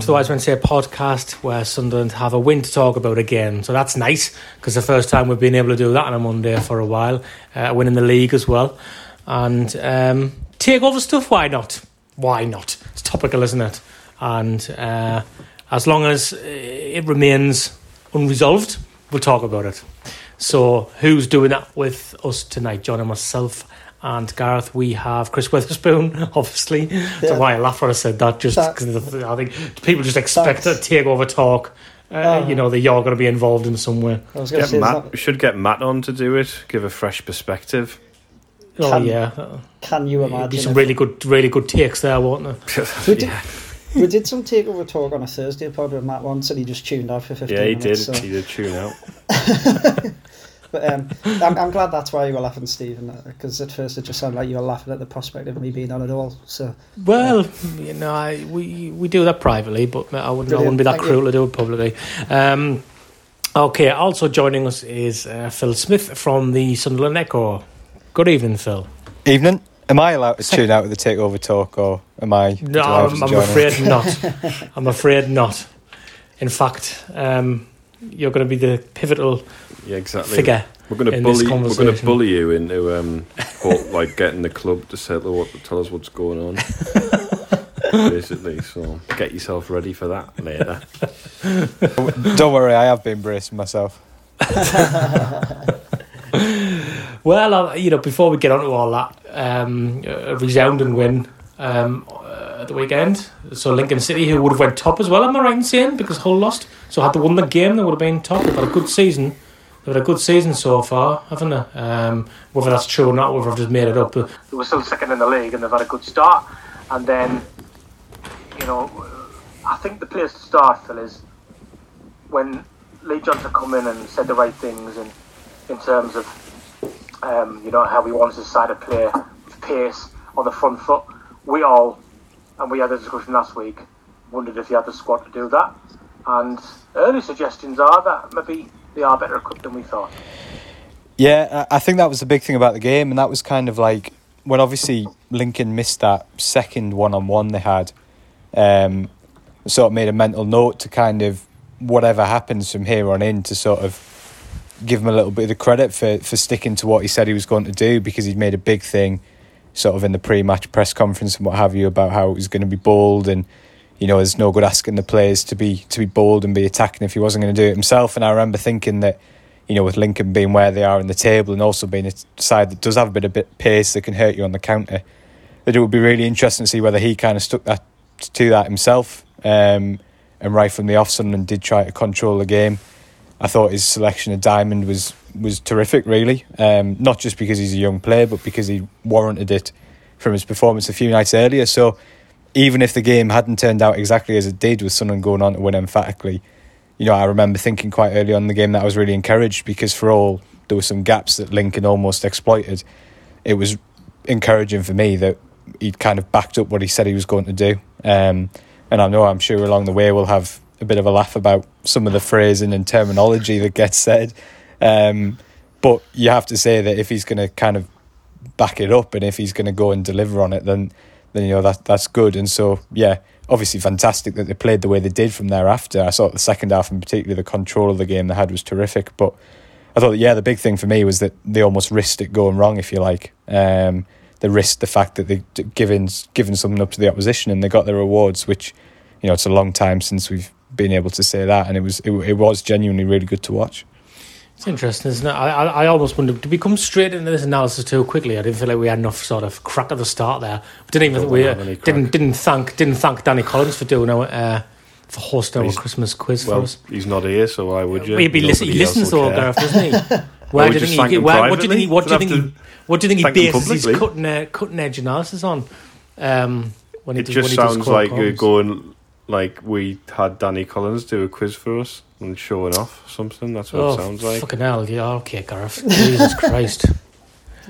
To the Wise Men podcast, where Sunderland have a win to talk about again. So that's nice because the first time we've been able to do that on a Monday for a while, uh, winning the league as well, and um, take over stuff. Why not? Why not? It's topical, isn't it? And uh, as long as it remains unresolved, we'll talk about it. So who's doing that with us tonight? John and myself and Gareth, we have Chris Witherspoon, obviously. Yeah. That's why I laughed when I said that, just because I think people just expect Thanks. a takeover talk. Uh, you know that you're going to be involved in somewhere. some way. Get Matt, we should get Matt on to do it, give a fresh perspective. Oh can, yeah, can you imagine? Be some really good, really good takes there, won't there? we, did, we did some takeover talk on a Thursday pod with Matt once, and he just tuned out for fifteen. Yeah, he minutes, did. So. He did tune out. But um, I'm, I'm glad that's why you were laughing, Stephen, because at first it just sounded like you were laughing at the prospect of me being on at all. So, well, you know, I, we we do that privately, but I wouldn't, I wouldn't be that Thank cruel you. to do it publicly. Um, okay, also joining us is uh, Phil Smith from the Sunderland Echo. Good evening, Phil. Evening. Am I allowed to tune out with the takeover talk, or am I? No, I'm, I'm afraid not. I'm afraid not. In fact, um, you're going to be the pivotal yeah, exactly. figure. We're going to bully. We're going to bully you into um, like getting the club to settle what tell us what's going on. basically, so get yourself ready for that later. Don't worry, I have been bracing myself. well, uh, you know, before we get on to all that, um, a resounding win um, at the weekend. So Lincoln City, who would have went top as well, am I right in saying? Because Hull lost. So had they won the game, they would have been top. They've had a good season. They've had a good season so far, haven't they? Um, whether that's true or not, whether I've just made it up. They were still second in the league and they've had a good start. And then, you know, I think the place to start, Phil, is when Lee Johnson come in and said the right things in, in terms of, um, you know, how he wants his side to play pace on the front foot. We all, and we had a discussion last week, wondered if he had the squad to do that. And early suggestions are that maybe they are better equipped than we thought. Yeah, I think that was the big thing about the game, and that was kind of like when obviously Lincoln missed that second one on one they had. Um, sort of made a mental note to kind of whatever happens from here on in to sort of give him a little bit of the credit for, for sticking to what he said he was going to do because he'd made a big thing sort of in the pre-match press conference and what have you about how it was going to be bold and you know, there's no good asking the players to be to be bold and be attacking if he wasn't going to do it himself. And I remember thinking that, you know, with Lincoln being where they are in the table and also being a side that does have a bit of bit pace that can hurt you on the counter, that it would be really interesting to see whether he kind of stuck that to that himself. Um, and right from the off, and did try to control the game. I thought his selection of Diamond was was terrific, really. Um, not just because he's a young player, but because he warranted it from his performance a few nights earlier. So even if the game hadn't turned out exactly as it did with Sunderland going on to win emphatically, you know, I remember thinking quite early on in the game that I was really encouraged because for all there were some gaps that Lincoln almost exploited, it was encouraging for me that he'd kind of backed up what he said he was going to do. Um, and I know I'm sure along the way we'll have a bit of a laugh about some of the phrasing and terminology that gets said. Um, but you have to say that if he's going to kind of back it up and if he's going to go and deliver on it, then then you know that that's good. And so yeah, obviously fantastic that they played the way they did from thereafter. I thought the second half, and particularly the control of the game they had, was terrific. But I thought yeah, the big thing for me was that they almost risked it going wrong, if you like. Um, they risked the fact that they given given something up to the opposition and they got their rewards, which you know it's a long time since we've been able to say that, and it was it, it was genuinely really good to watch. It's interesting, isn't it? I, I, I almost wonder, did we come straight into this analysis too quickly? I didn't feel like we had enough sort of crack at the start there. We didn't even we uh, didn't didn't thank didn't thank Danny Collins for doing our uh, for hosting our Christmas quiz well, for us. He's not here, so why would you? He'd be listen, he listens to all Gareth, doesn't he? Where do you think he? Where, what do you think? He, what do you think? He, what do you think he bases his cutting uh, cutting edge analysis on? Um, when it just sounds like you're going like we had Danny Collins do a quiz for us and showing off something. That's what oh, it sounds like. Fucking hell, yeah, okay, Gareth. Jesus Christ.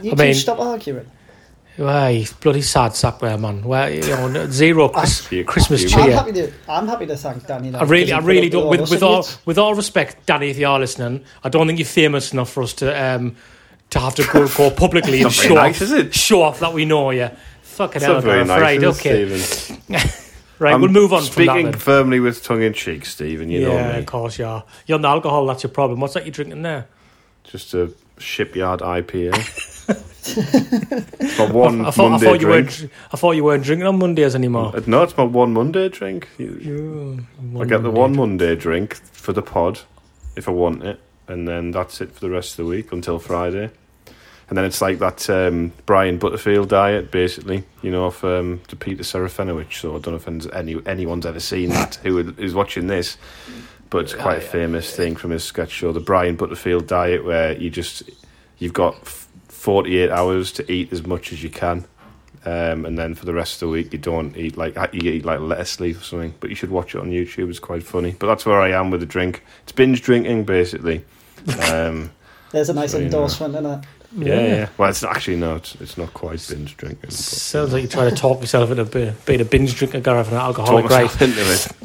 You I mean, stop arguing. Why, bloody sad sack there, man. Where you know, zero Chris, Christmas cheer. I'm happy to. I'm happy to thank Danny. I really, I really don't. With, with all, with all respect, Danny, if you are listening, I don't think you're famous enough for us to um to have to go, go publicly and show nice, off, show off that we know you. Fucking hell, Gareth. Nice, right, okay. Right, I'm we'll move on from Speaking that. Firmly with tongue in cheek, Stephen. You know yeah, of course you are. You're on the alcohol. That's your problem. What's that you're drinking there? Just a shipyard IPA. it's my one I thought, I Monday thought you drink. weren't. I thought you weren't drinking on Mondays anymore. Uh, No, it's my one Monday drink. You- I get the one Monday drink for the pod if I want it, and then that's it for the rest of the week until Friday. And then it's like that um, Brian Butterfield diet, basically, you know, of um, to Peter Serafinowicz. So I don't know if anyone's- any anyone's ever seen that who is watching this, but it's quite a famous thing from his sketch show, the Brian Butterfield diet, where you just you've got forty eight hours to eat as much as you can. Um, and then for the rest of the week, you don't eat like you eat like lettuce leaf or something. But you should watch it on YouTube; it's quite funny. But that's where I am with the drink. It's binge drinking, basically. Um, There's a nice So, you know. endorsement in it. Yeah, yeah. Well, it's actually not. it's, it's not quite binge drinking. but- Sounds like you're trying to talk yourself into being a binge drinker, Gareth, and an Talk alcoholic, right? myself into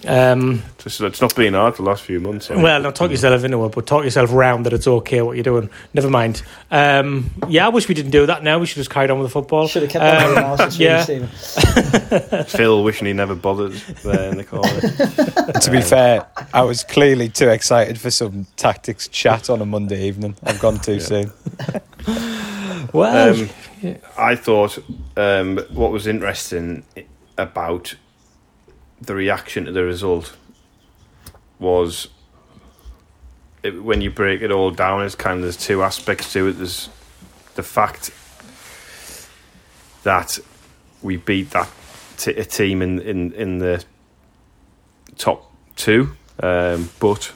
it. Um, Just, it's not been hard the last few months. so- well, not talk yourself into it, but talk yourself round that it's okay what you're doing. Never mind. Um, yeah, I wish we didn't do that now. We should just carry on with the football. Should have kept that Um, in house. Yeah. Phil wishing he never bothered there in the corner. to be fair, I was clearly too excited for some tactics chat on a Monday evening. I've gone too soon. Well, Um, I thought um, what was interesting about the reaction to the result was it, when you break it all down, it's kind of there's two aspects to it. There's the fact that we beat that t- a team in, in, in the top two, um, but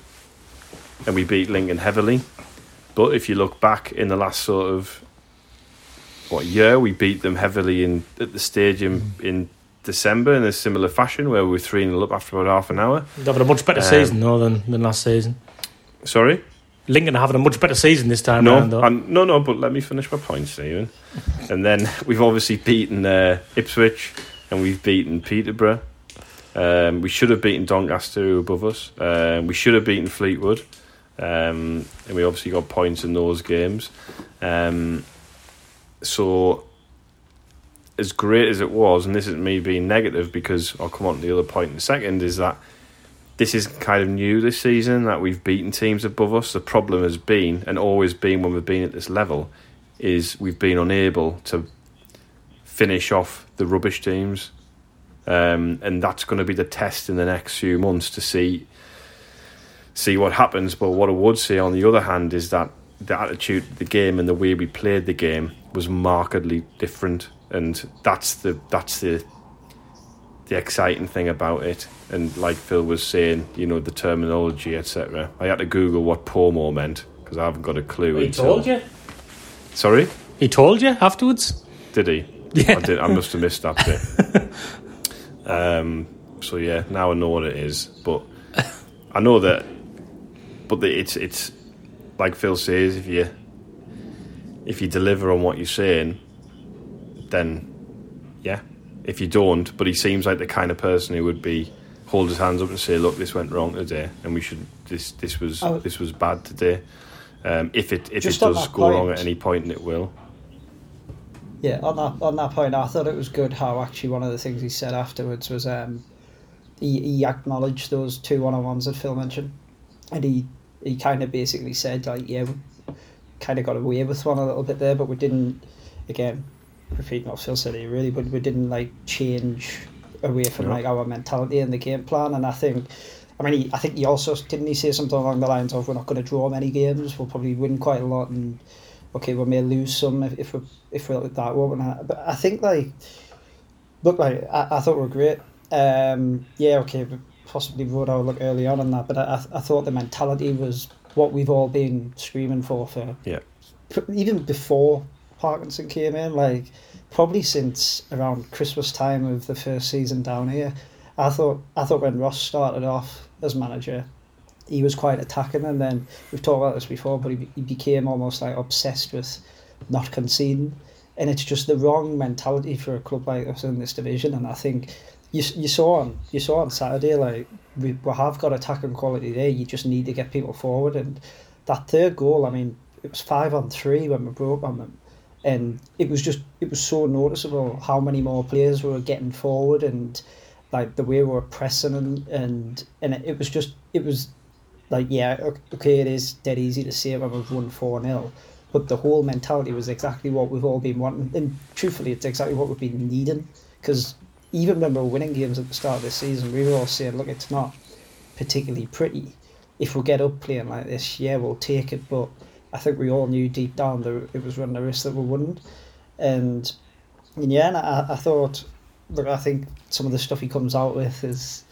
and we beat Lincoln heavily. But if you look back in the last sort of what year, we beat them heavily in at the stadium in December in a similar fashion, where we were three 0 up after about half an hour. they're having a much better um, season though than, than last season. Sorry, Lincoln are having a much better season this time no, round, though. and, no, no. But let me finish my point, Stephen. and then we've obviously beaten uh, Ipswich, and we've beaten Peterborough. Um, we should have beaten Doncaster, who above us. Um, we should have beaten Fleetwood, um, and we obviously got points in those games. Um, so, as great as it was, and this isn't me being negative because I'll come on to the other point in a second, is that this is kind of new this season that we've beaten teams above us. The problem has been, and always been when we've been at this level, is we've been unable to finish off the rubbish teams. Um, and that's going to be the test in the next few months to see see what happens. But what I would say, on the other hand, is that the attitude of the game and the way we played the game was markedly different, and that's the that's the the exciting thing about it. And like Phil was saying, you know, the terminology, etc. I had to Google what pomo meant because I haven't got a clue. he until- told you. Sorry, He told you afterwards. did he? Yeah. I did. I must have missed that bit. um. So yeah, now I know what it is, but I know that. But it's it's like Phil says, if you if you deliver on what you're saying, then yeah. If you don't, but he seems like the kind of person who would be hold his hands up and say, "Look, this went wrong today, and we should this this was Oh. this was bad today." Um, if it if it does go wrong at any point, and it will. Yeah, on that on that point, I thought it was good how actually one of the things he said afterwards was um, he, he acknowledged those two one on ones that Phil mentioned, and he he kind of basically said like, yeah, we kind of got away with one a little bit there, but we didn't. Again, repeating what Phil said here, really, but we didn't like change away from No. like our mentality and the game plan, and I think. I mean, he, I think he also didn't he say something along the lines of we're not going to draw many games, we'll probably win quite a lot, and okay, we may lose some if, if we if we're like that one. But I think like look like I, I thought we were great. Um, yeah, okay, possibly wrote our look early on on that, but I, I I thought the mentality was what we've all been screaming for for Yeah. even before Parkinson came in, like probably since around Christmas time of the first season down here. I thought I thought when Ross started off as manager, he was quite attacking, and then we've talked about this before, but he, he became almost like obsessed with not conceding, and it's just the wrong mentality for a club like us in this division. And I think you you saw on you saw on Saturday like we, we have got attacking quality there. You just need to get people forward, and that third goal. I mean, it was five on three when we broke on them, and it was just it was so noticeable how many more players were getting forward and like the way we were pressing and and, and it, was just it was like yeah okay it is dead easy to say when we've won four 0 but the whole mentality was exactly what we've all been wanting and truthfully it's exactly what we've been needing because even when we were winning games at the start of the season we were all saying look it's not particularly pretty if we get up playing like this yeah we'll take it but I think we all knew deep down that it was running a risk that we wouldn't and, and yeah and I, I thought look I think some of the stuff he comes out with is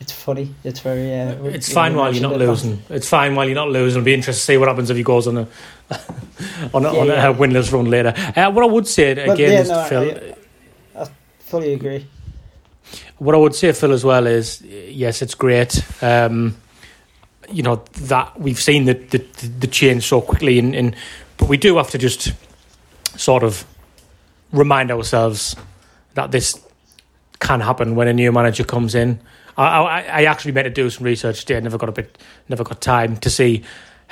it's funny. It's very. Uh, it's fine while you're not losing. It's fine while you're not losing. It'll be interesting to see what happens if he goes on a on a, yeah, on a yeah. winless run later. Uh, what I would say again yeah, is no, Phil. I, fully agree. What I would say, Phil, as well is yes, it's great. Um, you know that we've seen the the, the change so quickly, and, and but we do have to just sort of remind ourselves that this can happen when a new manager comes in. I, I, actually meant to do some research today. I never got a bit, never got time to see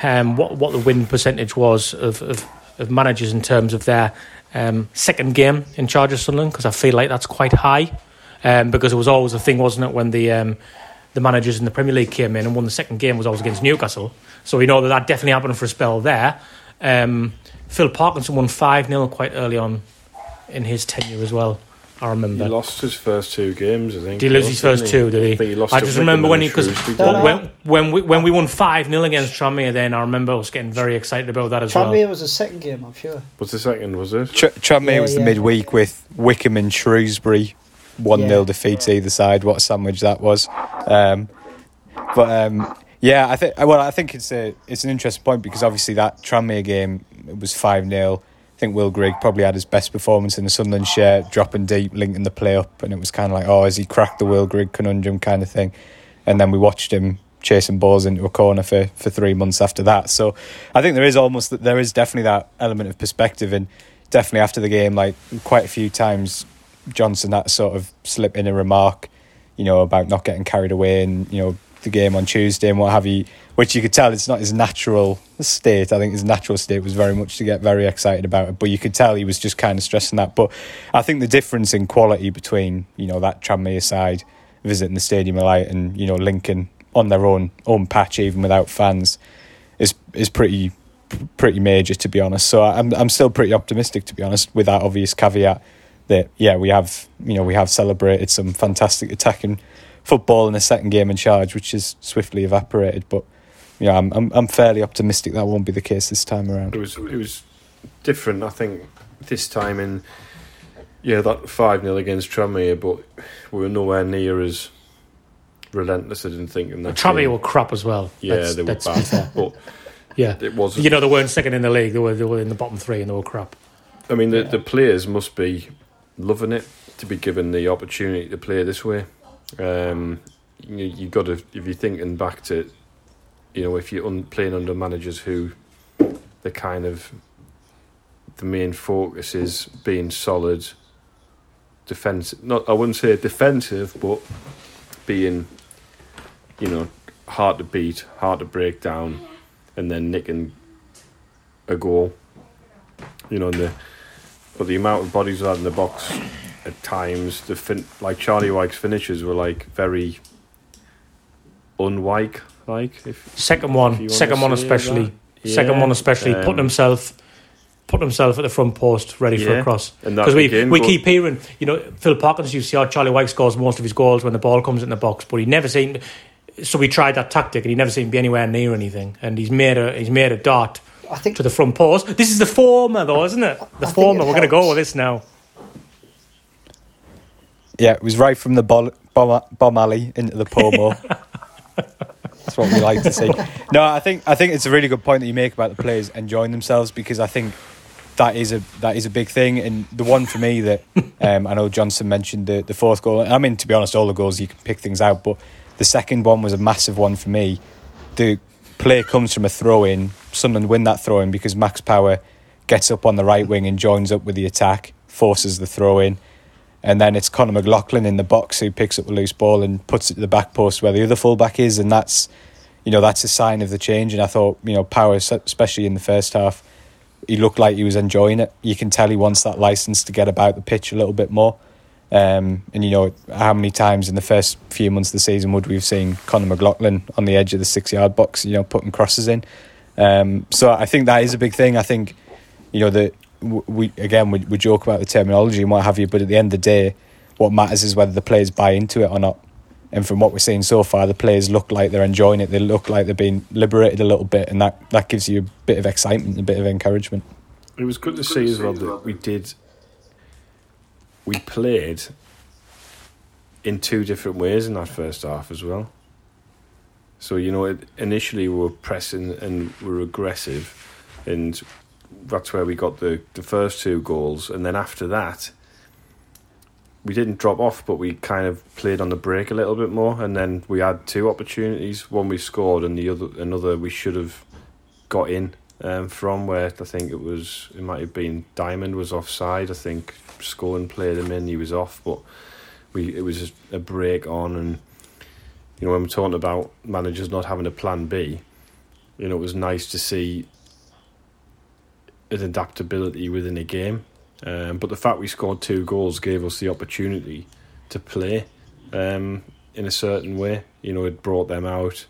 um, what what the win percentage was of, of, of managers in terms of their um, second game in charge of Sunderland because I feel like that's quite high. Um, because it was always a thing, wasn't it, when the um, the managers in the Premier League came in and won the second game was always against Newcastle. So we know that that definitely happened for a spell there. Um, Phil Parkinson won 5 0 quite early on in his tenure as well. I remember. He lost his first two games, I think. Did he lose his first two? Did he? he lost I just remember when he because when, when we when we won five 0 against Tranmere, then I remember I was getting very excited about that as Tranmere well. Tranmere was the second game, I'm sure. Was the second? Was it? Tr- Tranmere yeah, was the yeah. midweek with Wycombe and Shrewsbury, one 0 yeah. defeats either side. What a sandwich that was! Um, but um, yeah, I think well, I think it's a it's an interesting point because obviously that Tranmere game was five 0 I think Will Grigg probably had his best performance in the Sunderland shirt, dropping deep, linking the play up, and it was kind of like, oh, has he cracked the Will Grigg conundrum kind of thing? And then we watched him chasing balls into a corner for, for three months after that. So I think there is almost there is definitely that element of perspective, and definitely after the game, like quite a few times, Johnson that sort of slip in a remark, you know, about not getting carried away and you know the game on Tuesday and what have you, which you could tell it's not his natural state. I think his natural state was very much to get very excited about it, but you could tell he was just kind of stressing that. But I think the difference in quality between you know that Tranmere side visiting the Stadium Light and you know Lincoln on their own own patch even without fans is is pretty pretty major to be honest. So I'm I'm still pretty optimistic to be honest with that obvious caveat that yeah we have you know we have celebrated some fantastic attacking football in the second game in charge, which is swiftly evaporated. But yeah, I'm, I'm I'm fairly optimistic that won't be the case this time around. It was it was different, I think, this time in yeah that five 0 against Tranmere, but we were nowhere near as relentless. I didn't think in that. Tranmere were crap as well. Yeah, that's, they were bad, but yeah, it was. You know, they weren't second in the league. They were they were in the bottom three, and they were crap. I mean, the yeah. the players must be loving it to be given the opportunity to play this way. Um, you you got to if you're thinking back to, you know, if you're un, playing under managers who, the kind of, the main focus is being solid. Defensive, not I wouldn't say defensive, but being, you know, hard to beat, hard to break down, and then nicking a goal. You know, the but the amount of bodies had in the box at times the fin- like Charlie Wyke's finishes were like very unwyke like if second one second one especially. yeah. second one especially. Um, putting himself putting himself at the front post ready yeah. for a cross. because we, we keep hearing you know Phil Parkinson you see how Charlie Wyke scores most of his goals when the ball comes in the box but he never seemed so we tried that tactic and he never seemed to be anywhere near anything. And he's made a he's made a dart I think to the front post. This is the former though isn't it? The I former. We're going to go with this now yeah, it was right from the bomb, bomb alley into the pomo. That's what we like to see. No, I think I think it's a really good point that you make about the players enjoying themselves because I think that is a that is a big thing. And the one for me that um, I know Johnson mentioned the the fourth goal. I mean, to be honest, all the goals you can pick things out, but the second one was a massive one for me. The play comes from a throw in. Sunderland win that throw in because Max Power gets up on the right wing and joins up with the attack, forces the throw in and then it's Conor McLaughlin in the box who picks up a loose ball and puts it to the back post where the other fullback is, and that's you know that's a sign of the change. And I thought you know Power, especially in the first half, he looked like he was enjoying it. You can tell he wants that license to get about the pitch a little bit more. Um, and you know how many times in the first few months of the season would we have seen Conor McLaughlin on the edge of the six yard box, you know, putting crosses in. Um, so I think that is a big thing. I think, you know, that we again we, we joke about the terminology and what have you, but at the end of the day, what matters is whether the players buy into it or not. And from what we're seeing so far, the players look like they're enjoying it. They look like they're being liberated a little bit, and that, that gives you a bit of excitement, a bit of encouragement. It was good to see as well that we did. We played in two different ways in that first half as well. So you know, initially we were pressing and we were aggressive, and that's where we got the the first two goals. And then after that, we didn't drop off, but we kind of played on the break a little bit more. And then we had two opportunities: one we scored, and the other another we should have got in um, from. Where I think it was, it might have been Diamond was offside. I think Scowen played him in; he was off, but we it was a break on and you know, when we're talking about managers not having a plan B, you know, it was nice to see an adaptability within a game. Um, but the fact we scored two goals gave us the opportunity to play um, in a certain way. You know, it brought them out.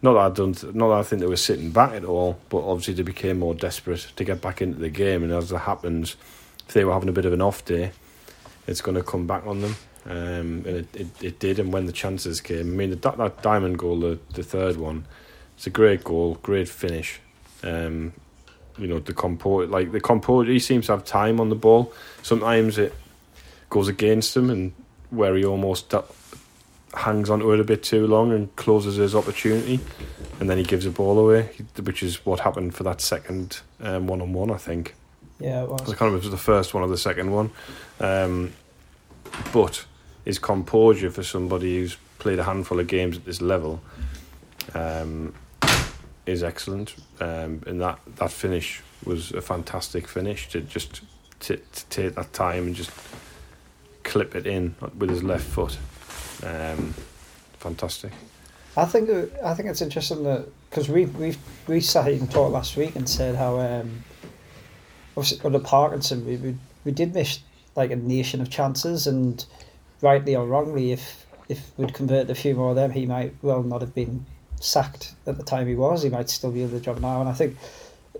Not that I don't, not that I think they were sitting back at all, but obviously they became more desperate to get back into the game. And as it happens, if they were having a bit of an off day, it's going to come back on them. Um, and it, it, it did, and when the chances came, I mean, the, that, that diamond goal, the, the third one, it's a great goal, great finish. Um, you know, the comport, like the comport, he seems to have time on the ball. Sometimes it goes against him, and where he almost hangs onto it a bit too long and closes his opportunity, and then he gives the ball away, which is what happened for that second one on one, I think. Yeah, it was. It kind of was the first one or the second one. Um, but his composure for somebody who's played a handful of games at this level um, is excellent. Um, and that, that finish was a fantastic finish to just to, to take that time and just clip it in with his left foot. Um, fantastic. I think I think it's interesting that because we we we sat here and talked last week and said how um, obviously under Parkinson we, we we did miss like a nation of chances and rightly or wrongly, if if we'd converted a few more of them, he might well not have been sacked at the time he was. He might still be in the job now. And I think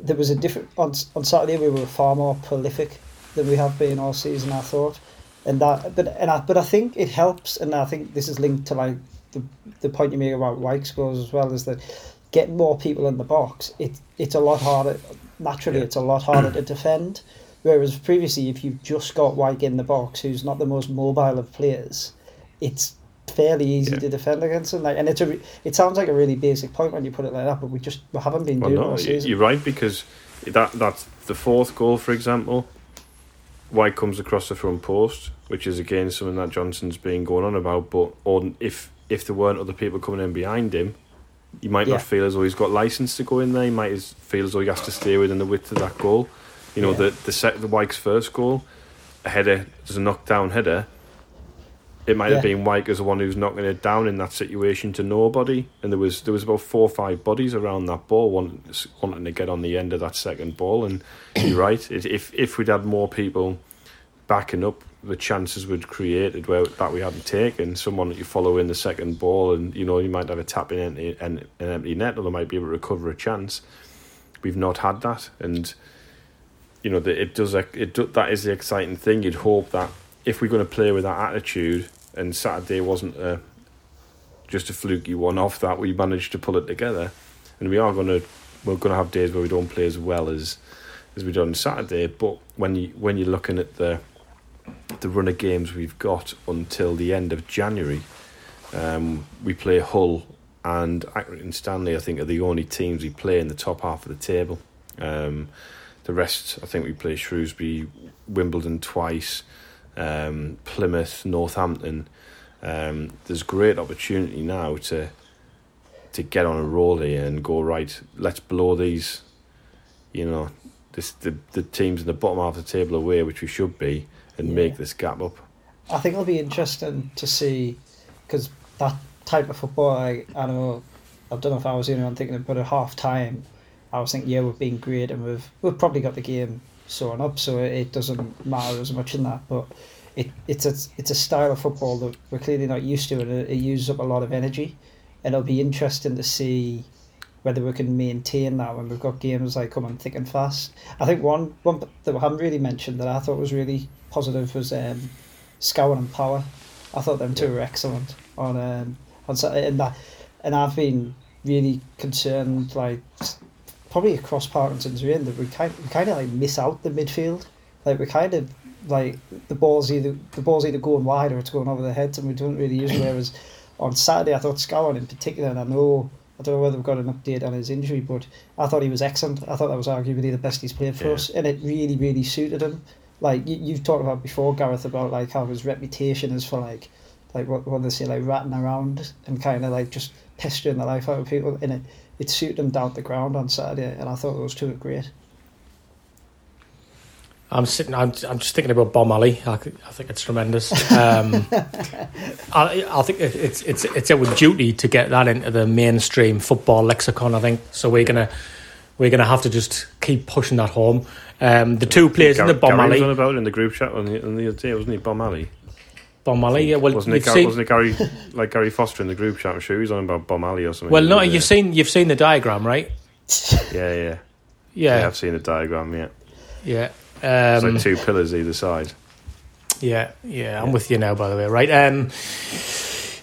there was a different on on Saturday we were far more prolific than we have been all season. I thought, and that but and I but I think it helps, and I think this is linked to like the the point you make about Wyke scores as well is that getting more people in the box. It it's a lot harder. Naturally, yeah. it's a lot harder to defend. Whereas previously, if you've just got Wyke in the box, who's not the most mobile of players, it's fairly easy yeah. to defend against him. Like, and it's a, it sounds like a really basic point when you put it like that, but we just we haven't been well, doing no, it. You're right because that that's the fourth goal, for example. Wyke comes across the front post, which is again something that Johnson's been going on about. But on if if there weren't other people coming in behind him, you might yeah. not feel as though he's got license to go in there. He might feel as though he has to stay within the width of that goal. You know, yeah. the the set the Wyke's first goal, a header, there's a knockdown header. It might yeah. have been Wyke as the one who's knocking it down in that situation to nobody, and there was there was about four or five bodies around that ball wanting, wanting to get on the end of that second ball. And you're right, if if we'd had more people backing up, the chances we'd created where that we hadn't taken. Someone that you follow in the second ball, and you know you might have a tap in an, an empty net, or they might be able to recover a chance. We've not had that, and you know, that it does. It do, that is the exciting thing. You'd hope that if we're going to play with that attitude, and Saturday wasn't a, just a fluky one off, that we managed to pull it together, and we are going to we're going to have days where we don't play as well as as we did on Saturday. But when you when you're looking at the the run of games we've got until the end of January, um, we play Hull and Accrington Stanley. I think are the only teams we play in the top half of the table. Um, the rest, I think we play Shrewsbury, Wimbledon twice, um, Plymouth, Northampton. Um, there's great opportunity now to to get on a roll here and go right. Let's blow these, you know, this the the teams in the bottom half of the table away, which we should be, and yeah. make this gap up. I think it'll be interesting to see because that type of football. I, I know I don't know if I was the only one thinking about at half time I was thinking, yeah, we've been great and we've we've probably got the game sewn up, so it doesn't matter as much in that. But it it's a it's a style of football that we're clearly not used to, and it, it uses up a lot of energy. And it'll be interesting to see whether we can maintain that when we've got games like coming thick and fast. I think one one that we haven't really mentioned that I thought was really positive was um, Scowen and Power. I thought them two were excellent on um, on Saturday, and that and I've been really concerned like probably across Parkinson's Reign that we kind we kind of like miss out the midfield. Like we kind of like the ball's either the ball's either going wide or it's going over the heads, and we don't really use it. Whereas on Saturday, I thought Scowen in particular, and I know I don't know whether we've got an update on his injury, but I thought he was excellent. I thought that was arguably the best he's played for Yeah. us, and it really, really suited him. Like you, you've talked about before, Gareth, about like how his reputation is for like, like what what they say, like ratting around and kind of like just pestering the life out of people, and it it suited him down to the ground on Saturday, and I thought those two were great. I'm sitting. I'm, I'm just thinking about Bomb Alley. I, c- I think it's tremendous. Um, I, I think it's it's it's our duty to get that into the mainstream football lexicon. I think so. We're gonna we're gonna have to just keep pushing that home. Um, the two players in the Bomb Gary was on about it in the group chat on the, on the other day, wasn't he? Bomb Alley. Bomb Alley. Yeah, well, wasn't it, Gar- seen, wasn't it Gary like Gary Foster in the group chat? I'm sure he was on about Bomb Alley or something. well, no, you've seen you've seen the diagram, right? Yeah, yeah, yeah. Yeah, I've seen the diagram. Yeah, yeah. it's Um, like two pillars either side. Yeah, yeah, I'm with you now. By the way, right? Um,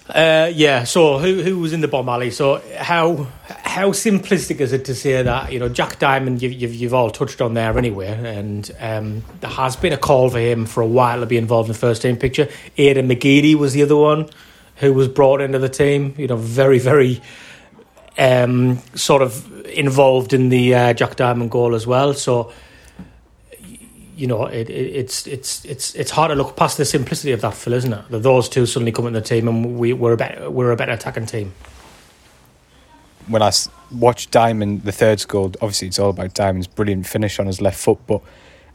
uh, yeah. So who who was in the bomb alley? So how how simplistic is it to say that you know Jack Diamond? You, you've you've all touched on there anyway, and um, there has been a call for him for a while to be involved in the first team picture. Aidan McGeady was the other one who was brought into the team. You know, very very um, sort of involved in the uh, Jack Diamond goal as well. So you know, it, it, it's it's it's it's hard to look past the simplicity of that, Phil, isn't it? That those two suddenly come in the team and we we're a better we're a better attacking team. When I watched Diamond, the third scored, obviously it's all about Diamond's brilliant finish on his left foot, but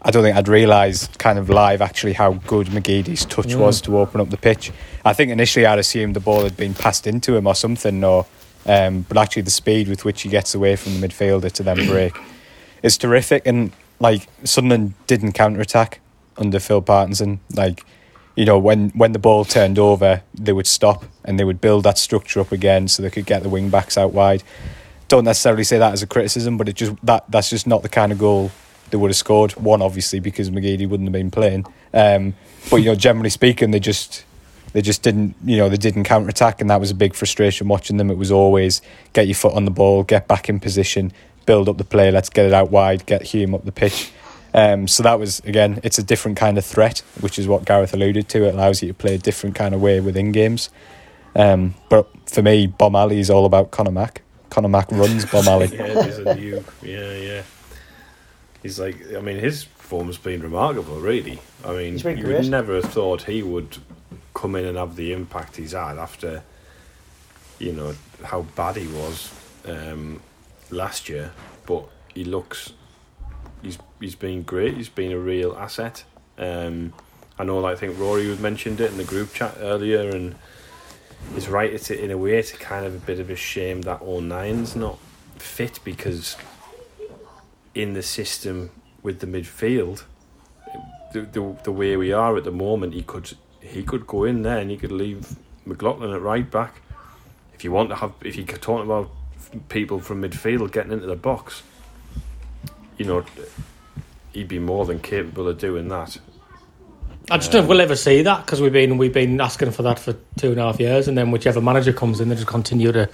I don't think I'd realised kind of live actually how good McGeady's touch Mm. was to open up the pitch. I think initially I'd assumed the ball had been passed into him or something, or um, but actually the speed with which he gets away from the midfielder to then break is terrific. And like Sunderland didn't counter attack under Phil Parkinson, like you know, when, when the ball turned over, they would stop and they would build that structure up again so they could get the wing backs out wide. Don't necessarily say that as a criticism, but it just that that's just not the kind of goal they would have scored. One, obviously, because McGeady wouldn't have been playing. Um, but you know, generally speaking, they just they just didn't you know they didn't counter attack, and that was a big frustration watching them. It was always get your foot on the ball, get back in position, build up the play, let's get it out wide, get Hume up the pitch. Um, so that was again, it's a different kind of threat, which is what Gareth alluded to. It allows you to play a different kind of way within games. Um, but for me, Bomb Alley is all about Conor Mack. Conor Mack runs Bomb Alley. yeah, he's a new. Yeah, yeah. He's like, I mean, his form's been remarkable, really. I mean, you great. would never have thought he would come in and have the impact he's had after, you know, how bad he was um, last year. But he looks, he's he's been great. He's been a real asset. Um, I know, like, I think Rory had mentioned it in the group chat earlier, and he's right. It's in a way, it's kind of a bit of a shame that O'Nien's not fit because in the system with the midfield, the, the the way we are at the moment, he could he could go in there and he could leave McLaughlin at right back. If you want to have, if you're talking about people from midfield getting into the box, you know, he'd be more than capable of doing that. I just don't know if um, we'll ever see that because we've been we've been asking for that for two and a half years, and then whichever manager comes in, they just continue to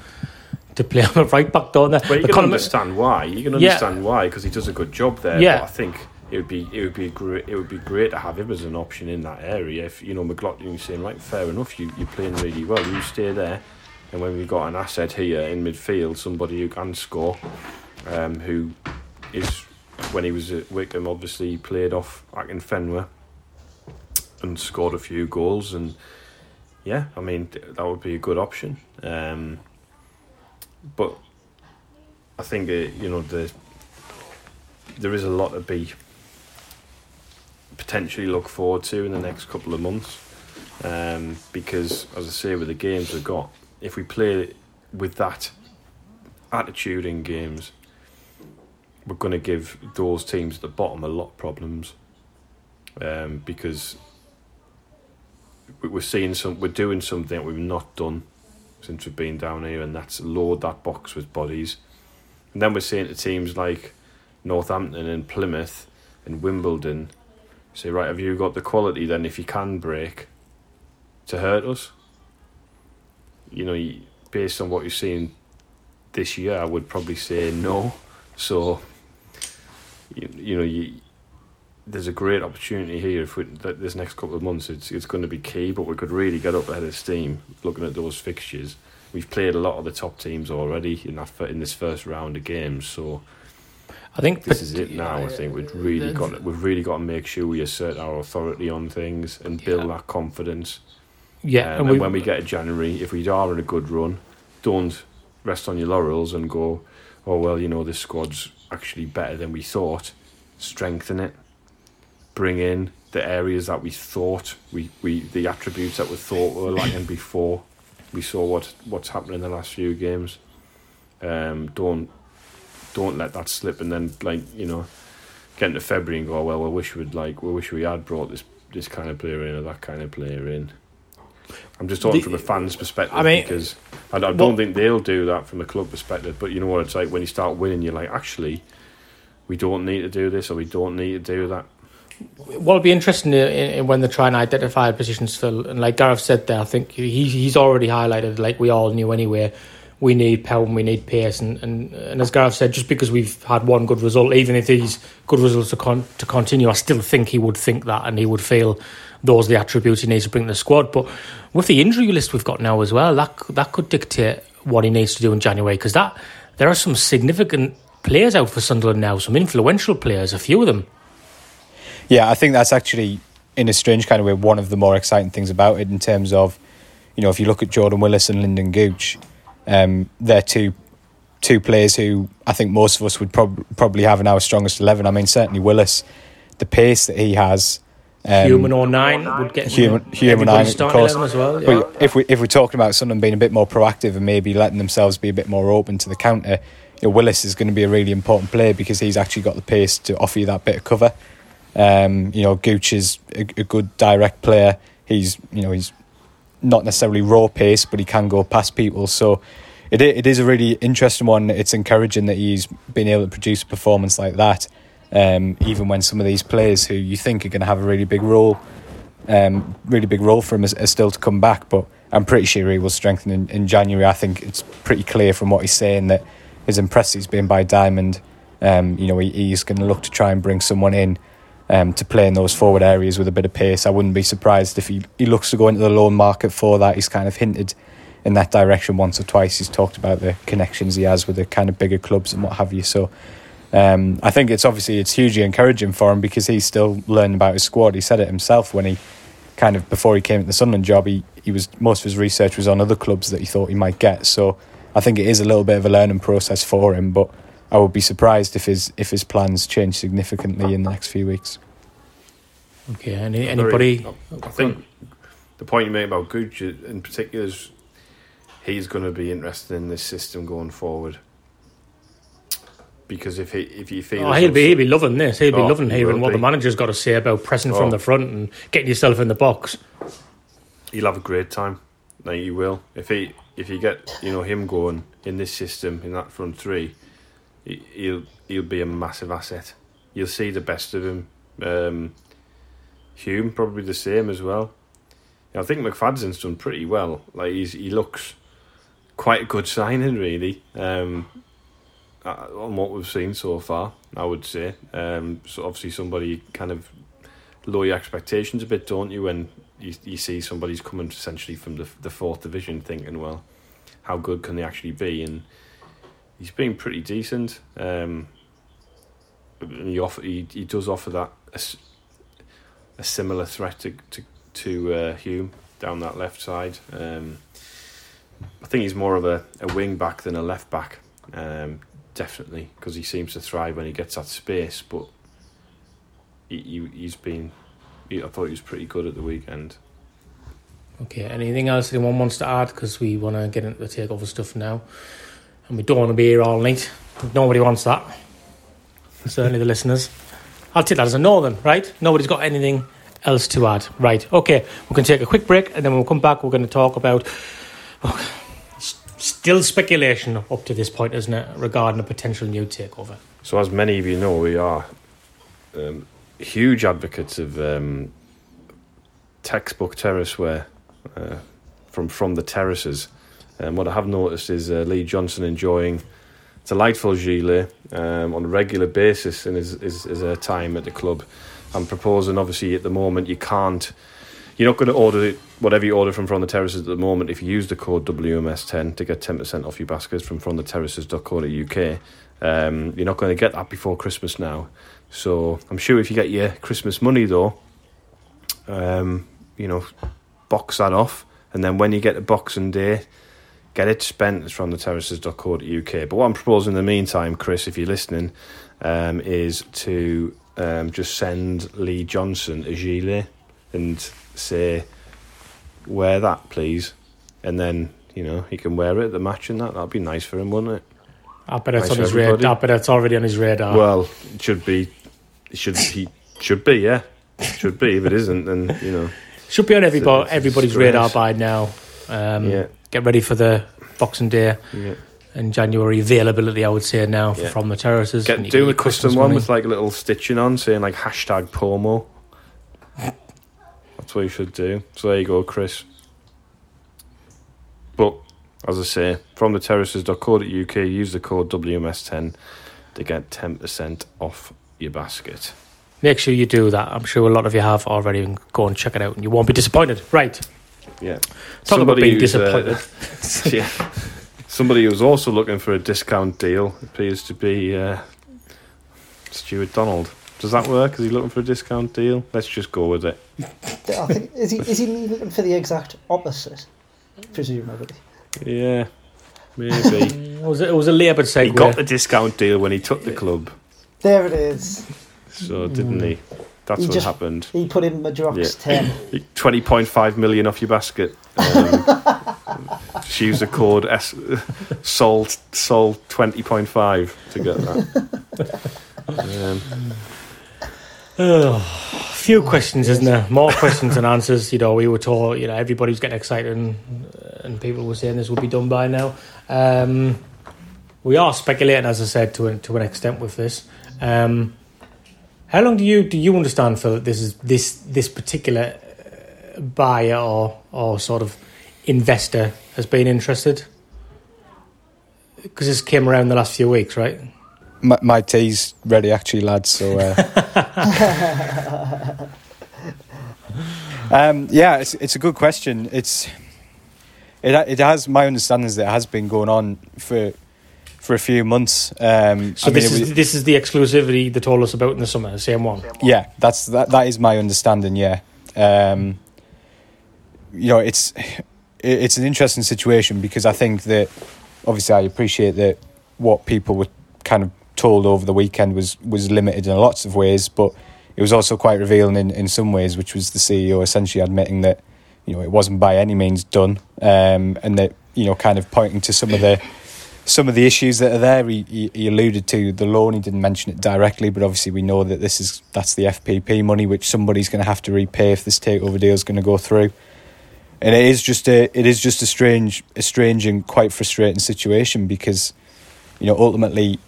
to play on the right back, don't they? But you The can understand why. You can Yeah. understand why because he does a good job there. Yeah. But I think it would be it would be great. It would be great to have him as an option in that area. If you know McLaughlin, you're saying right, fair enough. You you're playing really well. You stay there, and when we've got an asset here in midfield, somebody who can score, um, who is when he was at Wycombe, obviously played off back in Fenway and scored a few goals and. Yeah, I mean that would be a good option. Um, but I think uh, you know the there is a lot to be potentially look forward to in the next couple of months um, because as I say with the games we've got if we play with that attitude in games we're going to give those teams at the bottom a lot of problems um, because we- we're seeing some, we're doing something we've not done since we've been down here, and that's load that box with bodies. And then we're seeing to teams like Northampton and Plymouth and Wimbledon say, right, have you got the quality then, if you can break, to hurt us? You know, based on what you're seeing this year, I would probably say no. So, you, you know, you, there's a great opportunity here. If we, that this next couple of months, it's it's going to be key. But we could really get up ahead of steam. Looking at those fixtures, we've played a lot of the top teams already in that in this first round of games. So I think this is it now. I think we've really got we've really got to make sure we assert our authority on things and build Yeah. that confidence. Yeah, Um, and when we get to January, if we are in a good run, don't rest on your laurels and go, oh well, you know this squad's actually better than we thought. Strengthen it, bring in the areas that we thought we, we the attributes that we thought were lacking before we saw what what's happened in the last few games. Um, don't don't let that slip, and then like you know, get into February and go, well, we wish we'd like we wish we had brought this this kind of player in or that kind of player in. I'm just talking The- from a fan's perspective I mean, because I, I don't well- think they'll do that from a club perspective. But you know what it's like when you start winning, you're like, actually, we don't need to do this or we don't need to do that. What'll be interesting in, when they try and identify positions fill, and like Gareth said there, I think he, he's already highlighted, like we all knew anyway, we need Pelham, we need pace, and, and, and as Gareth said, just because we've had one good result, even if these good results are con- to continue, I still think he would think that, and he would feel those are the attributes he needs to bring to the squad. But with the injury list we've got now as well, that that could dictate what he needs to do in January, because that there are some significant players out for Sunderland now, some influential players, a few of them. Yeah, I think that's actually, in a strange kind of way, one of the more exciting things about it in terms of, you know, if you look at Jordan Willis and Lyndon Gooch, um, they're two two players who I think most of us would prob- probably have in our strongest 11. I mean, certainly Willis, the pace that he has. Um, Human or nine would get Human- Human everybody Nine, of course. 11 as well. Yeah. But if we if we're talking about Sunderland being a bit more proactive and maybe letting themselves be a bit more open to the counter, you know, Willis is going to be a really important player because he's actually got the pace to offer you that bit of cover. Um, you know, Gooch is a, a good direct player. He's you know he's not necessarily raw pace, but he can go past people. So it it is a really interesting one. It's encouraging that he's been able to produce a performance like that, um, even when some of these players who you think are going to have a really big role um, really big role for him is, still to come back. But I'm pretty sure he will strengthen in, in January. I think it's pretty clear from what he's saying that as impressed he's been by Diamond, um, you know, he, he's going to look to try and bring someone in um, to play in those forward areas with a bit of pace. I wouldn't be surprised if he, he looks to go into the loan market for that. He's kind of hinted in that direction once or twice. He's talked about the connections he has with the kind of bigger clubs and what have you. So um, I think it's obviously it's hugely encouraging for him because he's still learning about his squad. He said it himself when he kind of before he came to the Sunderland job. He he was most of his research was on other clubs that he thought he might get. So I think it is a little bit of a learning process for him. But I would be surprised if his if his plans change significantly in the next few weeks. Okay, any, anybody? I think the point you make about Gooch in particular is he's going to be interested in this system going forward. Because if he if you feel Oh, he'll be he'll be loving this. He'll be Oh, loving hearing will what the manager's got to say about pressing from Oh. the front and getting yourself in the box. he'll have a great time. Like he will. If he if you get you know him going in this system in that front three, he- he'll he'll be a massive asset. You'll see the best of him. Um, Hume probably the same as well. I think McFadzean's done pretty well. Like he's he looks quite a good signing really. Um, uh, on what we've seen so far, I would say. Um, so obviously somebody kind of lower your expectations a bit, don't you? When you, you see somebody's coming essentially from the the fourth division, thinking, well, how good can they actually be? And he's been pretty decent. Um, he offer he, he does offer that a, a similar threat to to, to uh, Hume down that left side. Um, I think he's more of a, a wing back than a left back. Um, definitely because he seems to thrive when he gets that space, but he, he he's been. He, I thought he was pretty good at the weekend. Okay, anything else anyone wants to add? Because we want to get into the takeover stuff now, and we don't want to be here all night. Nobody wants that. Certainly the listeners. I'll take that as a no then, right? Nobody's got anything else to add. Right. Okay. We're going to take a quick break, and then when we come back, we're going to talk about. oh, still speculation up to this point, isn't it, regarding a potential new takeover? So, as many of you know, we are um, huge advocates of um, textbook terraceware uh, from from the terraces. And what I have noticed is uh, Lee Johnson enjoying delightful gilet um, on a regular basis in his, his, his uh, time at the club. I'm proposing, obviously, at the moment you can't. You're not going to order it, whatever you order from From the Terraces at the moment if you use the code WMS10 to get 10% off your baskets from fromtheterraces.co.uk. Um, you're not going to get that before Christmas now. So I'm sure if you get your Christmas money, though, um, you know, box that off. And then when you get to Boxing Day, get it spent from the terraces.co.uk. But what I'm proposing in the meantime, Chris, if you're listening, um, is to um, just send Lee Johnson a gilet and say, wear that, please. And then, you know, he can wear it at the match and that. That'd be nice for him, wouldn't it? I bet it's Nice on his radar. I bet it's already on his radar. Well, it should be. It should he should be, yeah. It Should be. If it isn't, then you know, Should be on everybody, it's everybody's radar by now. Um, yeah, Get ready for the Boxing Day yeah. and January availability, I would say, now Yeah. from the terraces. Get do a custom one money. with like a little stitching on, saying like hashtag Pomo. That's what you should do. So there you go, Chris. But as I say, from the terraces.co.uk, use the code WMS10 to get ten percent off your basket. Make sure you do that. I'm sure a lot of you have already. Go and check it out, and you won't be disappointed. Right. Yeah. Talk about being who's, uh, disappointed. yeah. Somebody who's also looking for a discount deal appears to be uh, Stewart Donald. Does that work? Is he looking for a discount deal? Let's just go with it. I think is he is he looking for the exact opposite? Presumably. Yeah, maybe. it, was a, it was a laboured segue. he got the discount deal when he took the club, There it is. so didn't he? That's He what just- happened. He put in Madrox Yeah. ten. Twenty point five million off your basket. Um, just use the code S sold sold twenty point five to get that. Um, Ugh, few questions, isn't there? More questions than answers. You know, we were told, you know, everybody's getting excited and, and people were saying this would be done by now. Um, we are speculating, as I said, to an, to an extent with this. Um, how long do you do you understand, Phil? that This is this this particular uh, buyer or or sort of investor has been interested because this came around the last few weeks, right? My, my tea's ready, actually, lads. So, uh, um, yeah, it's it's a good question. It's it it has my understanding is that it has been going on for for a few months. Um, So I mean, this was- is this is the exclusivity they told us about in the summer, the same one. Yeah, that's that. That is my understanding. Yeah, um, you know, it's it's an interesting situation because I think that obviously I appreciate that what people were kind of told over the weekend was was limited in lots of ways, but it was also quite revealing in, in some ways, which was the CEO essentially admitting that you know it wasn't by any means done, um, and that you know kind of pointing to some of the some of the issues that are there. He, he, alluded to the loan. He didn't mention it directly, but obviously we know that this is that's the FPP money, which somebody's going to have to repay if this takeover deal is going to go through. And it is just a it is just a strange a strange and quite frustrating situation because you know ultimately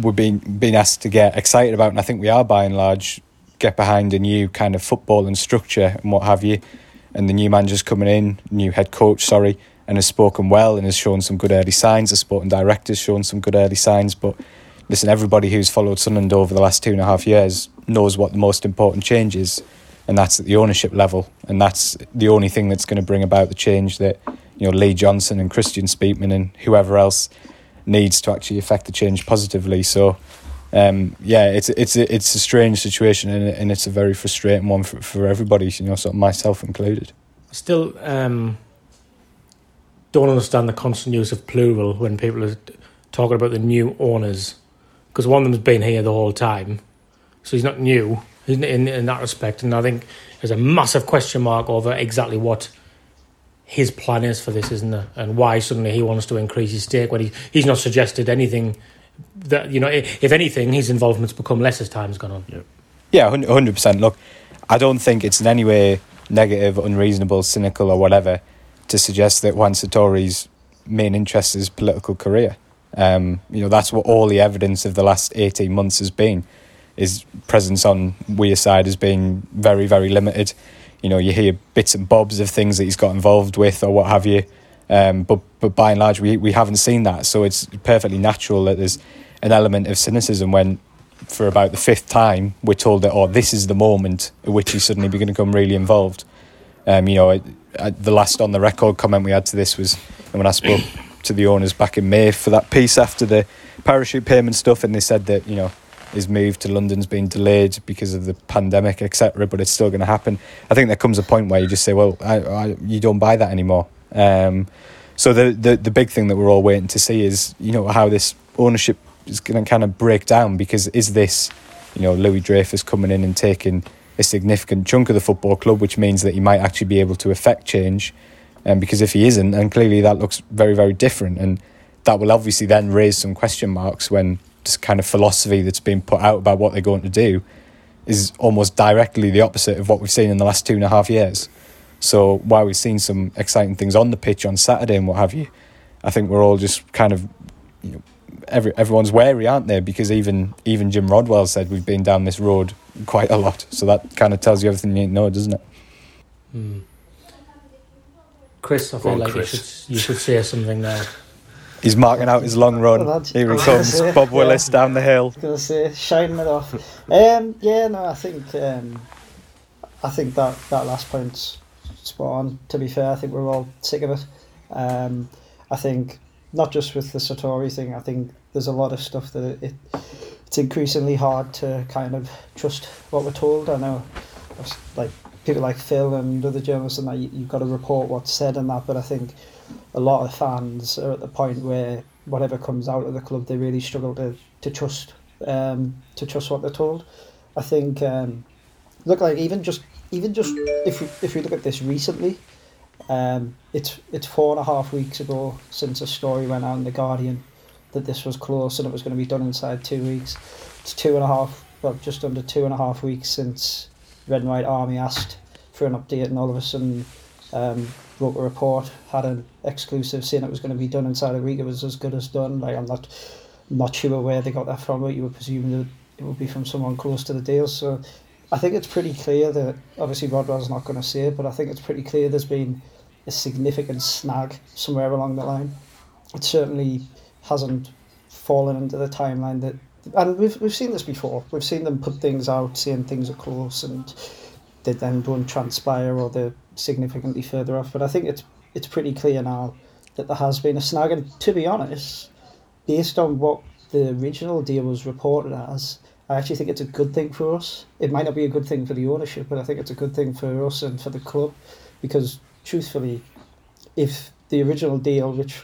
we're being being asked to get excited about, and I think we are by and large get behind a new kind of football and structure and what have you. And the new manager's coming in, new head coach, sorry, and has spoken well and has shown some good early signs. The sporting director's shown some good early signs. But listen, everybody who's followed Sunderland over the last two and a half years knows what the most important change is, and that's at the ownership level. And that's the only thing that's going to bring about the change that you know Lee Johnson and Kristjaan Speakman and whoever else needs to actually affect the change positively. So. Um, yeah, it's it's a, it's a strange situation and, and it's a very frustrating one for, for everybody, you know, sort of myself included. Still, um, don't understand the constant use of plural when people are talking about the new owners, because one of them's been here the whole time, so he's not new in, in in that respect. And I think there's a massive question mark over exactly what his plan is for this, isn't there? And why suddenly he wants to increase his stake when he, he's not suggested anything that you know. If anything, his involvement's become less as time's gone on. Yeah, hundred percent. Look, I don't think it's in any way negative, unreasonable, cynical, or whatever to suggest that Juan Sartori's main interest is political career. Um, you know, that's what all the evidence of the last 18 months has been. His presence on Wearside has been very, very limited. You know, you hear bits and bobs of things that he's got involved with or what have you. Um, but but by and large, we, we haven't seen that. So it's perfectly natural that there's an element of cynicism when, for about the fifth time, we're told that, oh, this is the moment at which he's suddenly going to become really involved. Um, you know, it, the last on the record comment we had to this was when I spoke to the owners back in May for that piece after the parachute payment stuff, and they said that, you know, his move to London's been delayed because of the pandemic, etc. But it's still going to happen. I think there comes a point where you just say, "Well, I, I, you don't buy that anymore." Um, so the, the the big thing that we're all waiting to see is, you know, how this ownership is going to kind of break down. Because is this, you know, Louis Dreyfus coming in and taking a significant chunk of the football club, which means that he might actually be able to affect change. And um, because if he isn't, and clearly that looks very, very different, and that will obviously then raise some question marks when this kind of philosophy that's been put out about what they're going to do is almost directly the opposite of what we've seen in the last two and a half years. So while we've seen some exciting things on the pitch on Saturday and what have you, I think we're all just kind of, you know, every everyone's wary, aren't they? Because even even Jim Rodwell said we've been down this road quite a lot. So that kind of tells you everything you need to know, doesn't it? Hmm. Chris, I feel on, like Chris. you should you should say something now. He's marking out his long run. Well, Here he comes, say, Bob yeah. Willis down the hill. gonna say shining it off. Um, yeah, no, I think um, I think that that last point's spot on. To be fair, I think we're all sick of it. Um, I think not just with the Sartori thing. I think there's a lot of stuff that it, it's increasingly hard to kind of trust what we're told. I know, like people like Phil and other journalists and that you, you've got to report what's said and that. But I think a lot of fans are at the point where whatever comes out of the club, they really struggle to to trust um, to trust what they're told. I think um, look like even just even just if we, if we look at this recently, um, it's it's four and a half weeks ago since a story went out in the Guardian that this was close and it was going to be done inside two weeks. It's two and a half, well, just under two and a half weeks since Red and White Army asked for an update, and all of a sudden um, wrote a report, had an exclusive saying it was going to be done inside a week. It was as good as done. Like I'm not not sure where they got that from, but you were presuming that it would be from someone close to the deal. So I think it's pretty clear that obviously Rodwell's not going to say it, but I think it's pretty clear there's been a significant snag somewhere along the line. It certainly hasn't fallen into the timeline that, and we've we've seen this before. We've seen them put things out, saying things are close, and they then don't transpire or they're significantly further off. But I think it's it's pretty clear now that there has been a snag, and to be honest, based on what the original deal was reported as, I actually think it's a good thing for us. It might not be a good thing for the ownership, but I think it's a good thing for us and for the club because, truthfully, if the original deal, which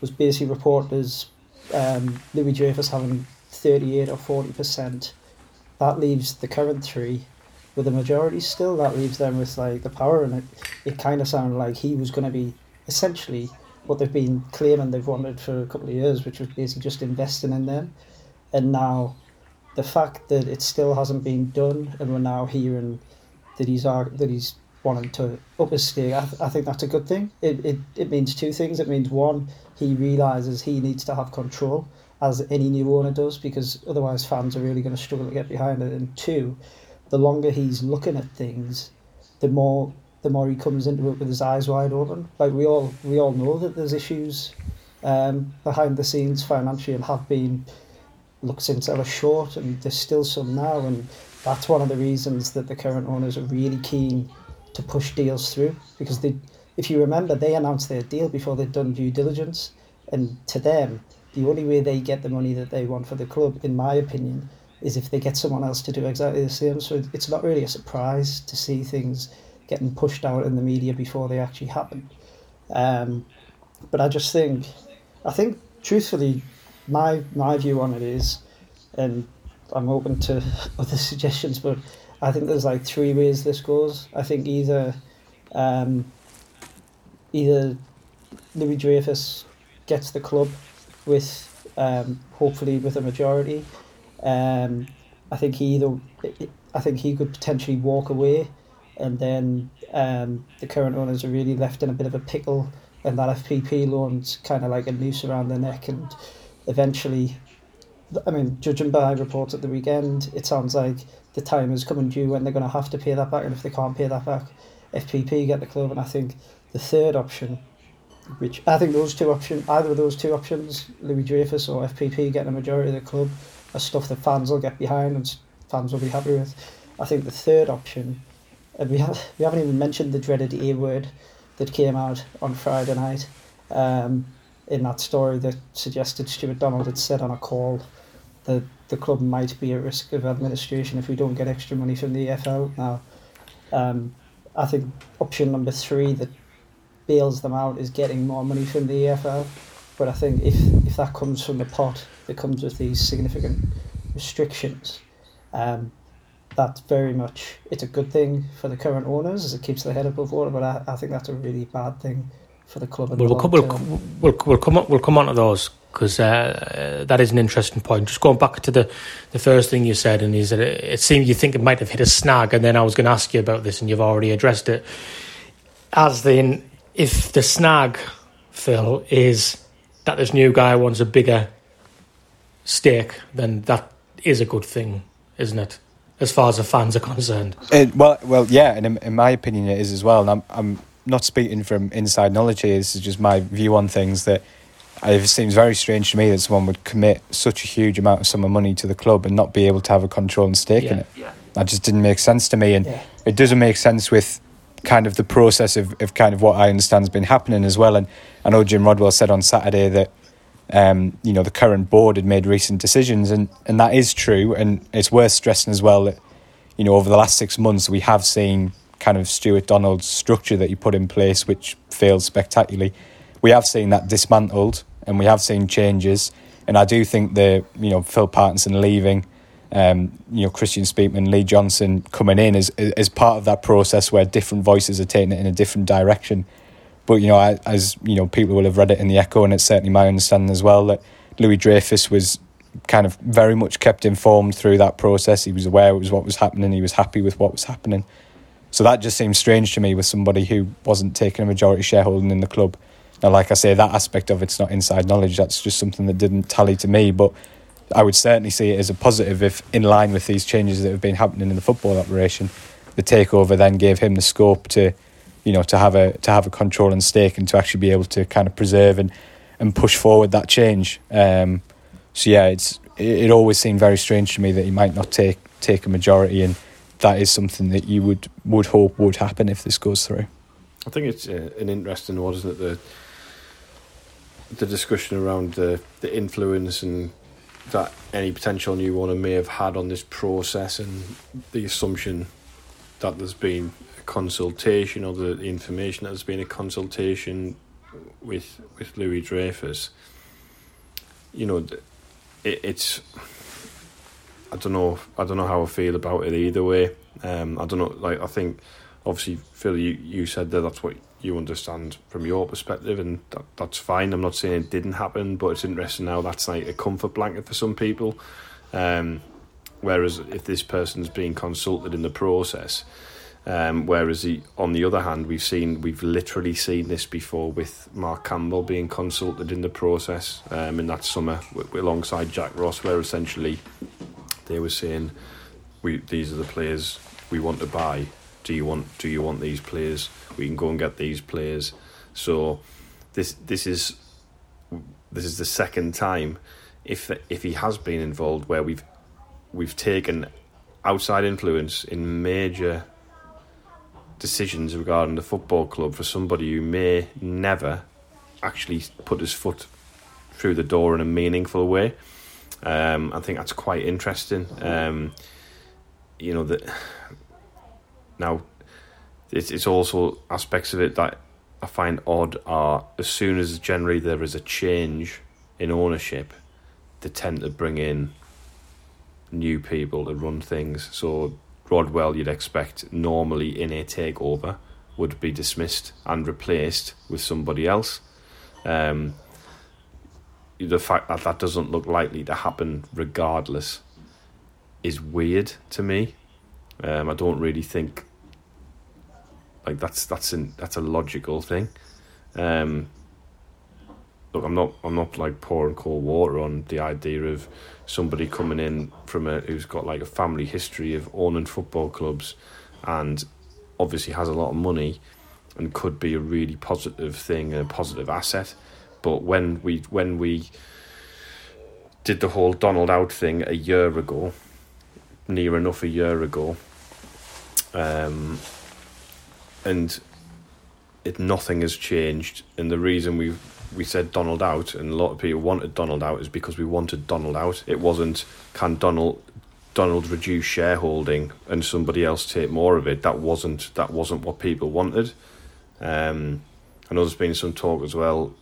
was basically reported as um, Louis Dreyfus having 38 or 40%, that leaves the current three with a majority still. That leaves them with like the power, and it, it kind of sounded like he was going to be essentially what they've been claiming they've wanted for a couple of years, which was basically just investing in them. And now the fact that it still hasn't been done, and we're now hearing that he's that he's wanting to up his stake, I, th- I think that's a good thing. It, it it means two things. It means one, he realizes he needs to have control, as any new owner does, because otherwise fans are really going to struggle to get behind it. And two, the longer he's looking at things, the more the more he comes into it with his eyes wide open. Like we all we all know that there's issues um, behind the scenes financially and have been look since I was short and there's still some now and that's one of the reasons that the current owners are really keen to push deals through because they if you remember they announced their deal before they'd done due diligence and to them the only way they get the money that they want for the club in my opinion is if they get someone else to do exactly the same. So it's not really a surprise to see things getting pushed out in the media before they actually happen. Um, but I just think I think truthfully my my view on it is, and I'm open to other suggestions, but I think there's like three ways this goes. I think either, um, either Louis Dreyfus gets the club with, um, hopefully with a majority. Um, I think he either, I think he could potentially walk away, and then um, the current owners are really left in a bit of a pickle, and that FPP loan's kind of like a noose around their neck, and eventually, I mean, judging by reports at the weekend, it sounds like the time is coming due when they're going to have to pay that back, and if they can't pay that back, FPP get the club, and I think the third option which I think those two options, either of those two options, Louis Dreyfus or FPP getting a majority of the club, are stuff that fans will get behind and fans will be happy with. I think the third option, and we have we haven't even mentioned the dreaded A word that came out on Friday night, um, in that story that suggested Stewart Donald had said on a call that the club might be at risk of administration if we don't get extra money from the EFL. Now, um, I think option number three that bails them out is getting more money from the EFL. But I think if, if that comes from the pot that comes with these significant restrictions, um, that's very much it's a good thing for the current owners as it keeps their head above water. But I, I think that's a really bad thing for the club. Well, we'll, come, we'll, we'll, we'll come on, we'll come on to those because uh, that is an interesting point. Just going back to the, the first thing you said, and is that it, it seemed you think it might have hit a snag, and then I was going to ask you about this, and you've already addressed it. As in, if the snag, Phil, is that this new guy wants a bigger stake, then that is a good thing, isn't it? As far as the fans are concerned. It, well, well, yeah, and in, in, my opinion, it is as well. And I'm, I'm not speaking from inside knowledge here. This is just my view on things. That it seems very strange to me that someone would commit such a huge amount of sum of money to the club and not be able to have a control and stake yeah, in it. Yeah. That just didn't make sense to me, and yeah. it doesn't make sense with kind of the process of, of kind of what I understand has been happening as well. And I know Jim Rodwell said on Saturday that um, you know the current board had made recent decisions, and and that is true. And it's worth stressing as well that you know over the last six months we have seen kind of Stewart Donald's structure that he put in place, which failed spectacularly. We have seen that dismantled, and we have seen changes. And I do think the you know Phil Parkinson leaving um, you know, Kristjaan Speakman, Lee Johnson coming in as as part of that process where different voices are taking it in a different direction. But you know, as you know, people will have read it in the Echo, and it's certainly my understanding as well that Louis Dreyfus was kind of very much kept informed through that process. He was aware it was what was happening. He was happy with what was happening. So that just seems strange to me with somebody who wasn't taking a majority shareholding in the club. Now, like I say, that aspect of it's not inside knowledge. That's just something that didn't tally to me. But I would certainly see it as a positive if, in line with these changes that have been happening in the football operation, the takeover then gave him the scope to, you know, to have a to have a control and stake and to actually be able to kind of preserve and, and push forward that change. Um, so yeah, it's it, it always seemed very strange to me that he might not take take a majority, and that is something that you would would hope would happen if this goes through. I think it's uh, an interesting one, isn't it? The the discussion around the the influence and that any potential new owner may have had on this process and the assumption that there's been a consultation or the, information that there's been a consultation with with Louis Dreyfus. You know, it, it's I don't know I don't know how I feel about it either way. Um, I don't know. Like I think obviously Phil, you, you said that that's what you understand from your perspective, and that, that's fine. I'm not saying it didn't happen, but it's interesting now that's like a comfort blanket for some people. Um, whereas if this person's being consulted in the process, um, whereas he, on the other hand, we've seen we've literally seen this before with Mark Campbell being consulted in the process um, in that summer alongside Jack Ross, where essentially they were saying, "We these are the players we want to buy. Do you want do you want these players?" we can go and get these players. So this this is this is the second time if if he has been involved where we've we've taken outside influence in major decisions regarding the football club for somebody who may never actually put his foot through the door in a meaningful way. Um, I think that's quite interesting. Um, you know that now it's, it's also aspects of it that I find odd are as soon as generally there is a change in ownership, they tend to bring in new people to run things. So Rodwell, you'd expect normally in a takeover would be dismissed and replaced with somebody else. Um, the fact that that doesn't look likely to happen regardless is weird to me. Um, I don't really think like that's that's an that's a logical thing. Um, look, I'm not I'm not like pouring cold water on the idea of somebody coming in from a who's got like a family history of owning football clubs, and obviously has a lot of money, and could be a really positive thing and a positive asset. But when we when we did the whole Donald out thing a year ago, near enough a year ago, um, and it nothing has changed. And the reason we we said Donald out, and a lot of people wanted Donald out, is because we wanted Donald out. It wasn't can Donald Donald reduce shareholding and somebody else take more of it. That wasn't that wasn't what people wanted. Um, I know there's been some talk as well.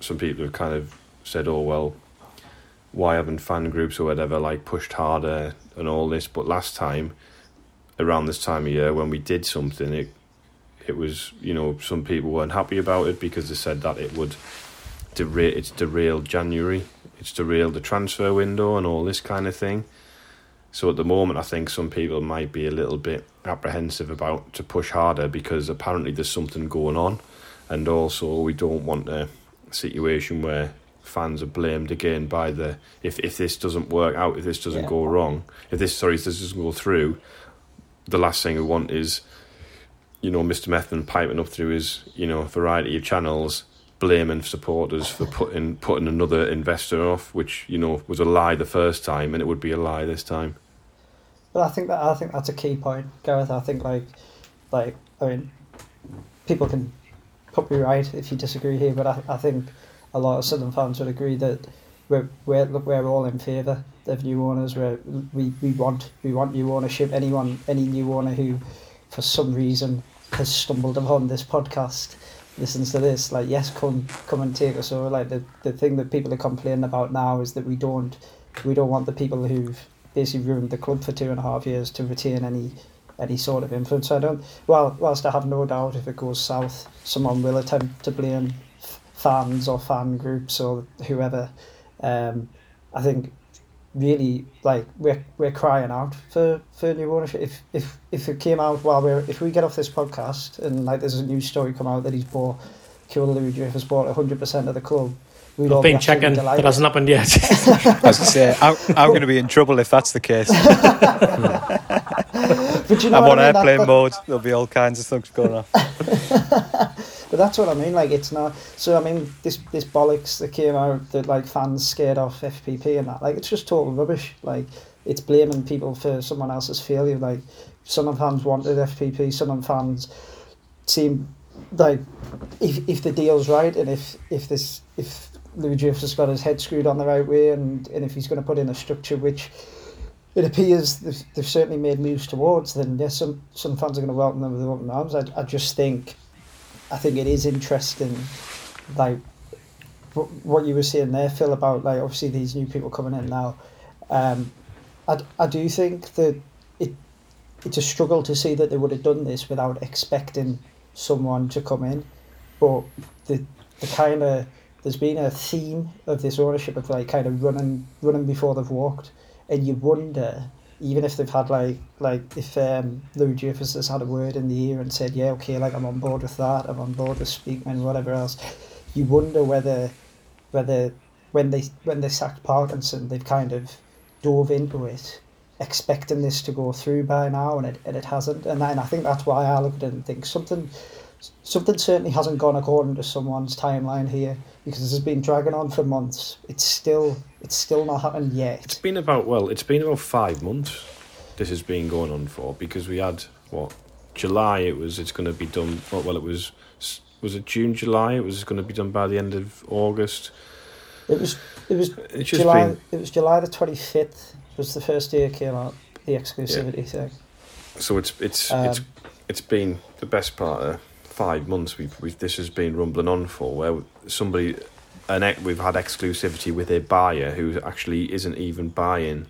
Some people have kind of said, "Oh well, why haven't fan groups or whatever like pushed harder and all this?" But last time, around this time of year, when we did something, it it was you know some people weren't happy about it because they said that it would derail it's derailed January, it's derailed the transfer window and all this kind of thing. So at the moment, I think some people might be a little bit apprehensive about to push harder because apparently there's something going on, and also we don't want a situation where fans are blamed again by the if if this doesn't work out, if this doesn't Yeah. go wrong, if this sorry if this doesn't go through, the last thing we want is you know Mr. Methven piping up through his you know variety of channels blaming supporters for putting putting another investor off, which you know was a lie the first time, and it would be a lie this time. But I think that I think that's a key point, Gareth. I think like, like I mean, people can me right if you disagree here, but I, I think a lot of Southern fans would agree that we're we're look we're all in favour of new owners. Where we, we want we want new ownership. Anyone any new owner who, for some reason, has stumbled upon this podcast listens to this like yes come come and take us over like the, the thing that people are complaining about now is that we don't we don't want the people who've basically ruined the club for two and a half years to retain any any sort of influence. I don't. Well, whilst I have no doubt if it goes south, someone will attempt to blame fans or fan groups or whoever. Um, I think really like we're we're crying out for, for new ownership. If if if it came out while we're if we get off this podcast and like there's a new story come out that he's bought Kieran Louis Dreyfus has bought hundred percent of the club. We'd all I've been absolutely checking. That hasn't happened yet. I was going to say, I'm, I'm going to be in trouble if that's the case. But you know I'm on? Airplane that- mode. There'll be all kinds of things going on. But that's what I mean. Like it's not. So I mean, this this bollocks that came out that like fans scared off FPP and that. Like it's just total rubbish. Like it's blaming people for someone else's failure. Like some fans wanted FPP. Some fans seem like if if the deal's right and if if this if Louis Dreyfus has got his head screwed on the right way and and if he's going to put in a structure which it appears they've, they've certainly made moves towards, yes, some some fans are going to welcome them with open arms. I, I just think, I think it is interesting, like what, what you were saying there, Phil, about like obviously these new people coming in now. Um, I, I do think that it it's a struggle to see that they would have done this without expecting someone to come in, but the the kind of there's been a theme of this ownership of like kind of running running before they've walked and you wonder even if they've had like like if um, Louis Dreyfus has had a word in the ear and said yeah okay like I'm on board with that I'm on board with Speakman whatever else you wonder whether whether when they when they sacked Parkinson they've kind of dove into it expecting this to go through by now and it, and it hasn't. And, and I think that's why I look at it and think something something certainly hasn't gone according to someone's timeline here because this has been dragging on for months it's still it's still not happened yet It's been about well, it's been about five months. This has been going on for because we had what July. It was it's going to be done. Well, well, it was was it June, July. It was going to be done by the end of August. It was it was It's just July been it was July the twenty fifth was the first day it came out, the exclusivity thing. so it's it's Um, it's it's been the best part of five months. We've we've this has been rumbling on for where somebody an we've had exclusivity with a buyer who actually isn't even buying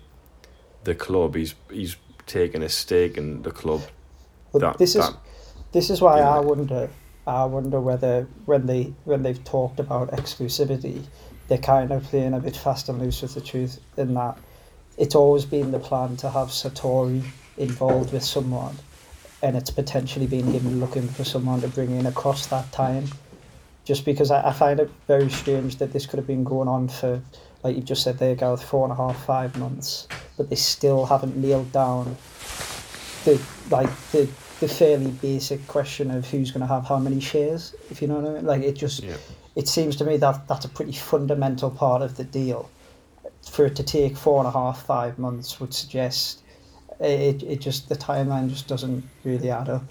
the club. He's he's taking a stake in the club. But That- this is this is why. I wonder I wonder whether when they when they've talked about exclusivity, they're kind of playing a bit fast and loose with the truth in that it's always been the plan to have Sartori involved with someone, and it's potentially been him looking for someone to bring in across that time. Just because I, I find it very strange that this could have been going on for, like you just said there, Gareth, four and a half, five months, but they still haven't nailed down the like the the fairly basic question of who's going to have how many shares. If you know what I mean, like it just Yeah. it seems to me that that's a pretty fundamental part of the deal. For it to take four and a half, five months would suggest it, it just the timeline just doesn't really add up.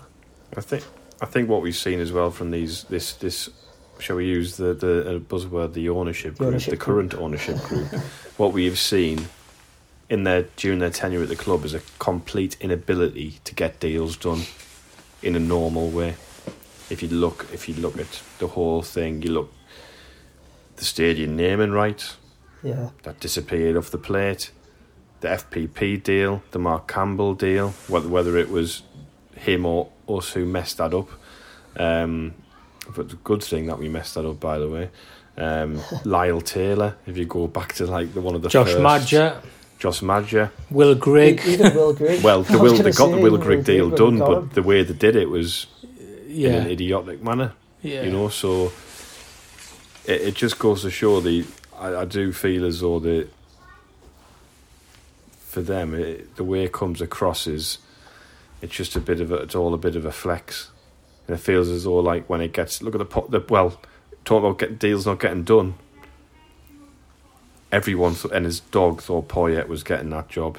I think I think what we've seen as well from these this this shall we use the the buzzword the ownership The group ownership the group. current ownership group what we have seen in their during their tenure at the club is a complete inability to get deals done in a normal way. If you look if you look at the whole thing, you look the stadium naming rights Yeah, that disappeared off the plate. The FPP deal, the Mark Campbell deal, whether whether it was him or us who messed that up. Um, but the good thing that we messed that up, by the way. Um, Lyle Taylor, if you go back to like the one of the Josh first, Maja, Josh Maja. Will Grigg. Even Will Grigg. Well, I the Will they got the Will even Grigg deal when done, but him. the way they did it was in an idiotic manner. yeah. you know so it, it just goes to show the I, I do feel as though the for them it, the way it comes across is it's just a bit of a, it's all a bit of a flex. And it feels as though like when it gets look at the, po- the well talk about get, deals not getting done. Everyone th- and his dog thought Poyet was getting that job.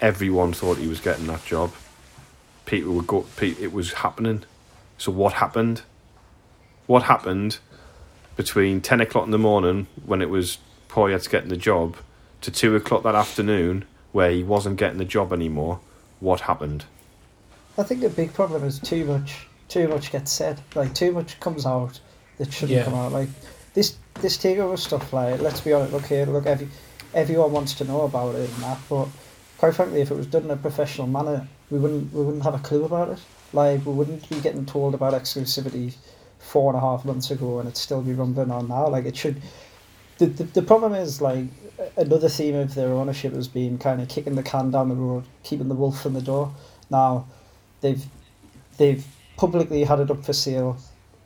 Everyone thought he was getting that job. People would go it was happening. So what happened? What happened between ten o'clock in the morning when it was Poyet's getting the job to two o'clock that afternoon where he wasn't getting the job anymore? What happened? I think the big problem is too much. Too much gets said. Like too much comes out that shouldn't Yeah. come out. Like this this takeover stuff. Like let's be honest. Look here. Look, every, everyone wants to know about it and that. But quite frankly, if it was done in a professional manner, we wouldn't we wouldn't have a clue about it. Like we wouldn't be getting told about exclusivity four and a half months ago, and it'd still be rumbling on now. Like it should. The, the, the problem is like another theme of their ownership has been kind of kicking the can down the road, keeping the wolf from the door. Now, they've they've publicly had it up for sale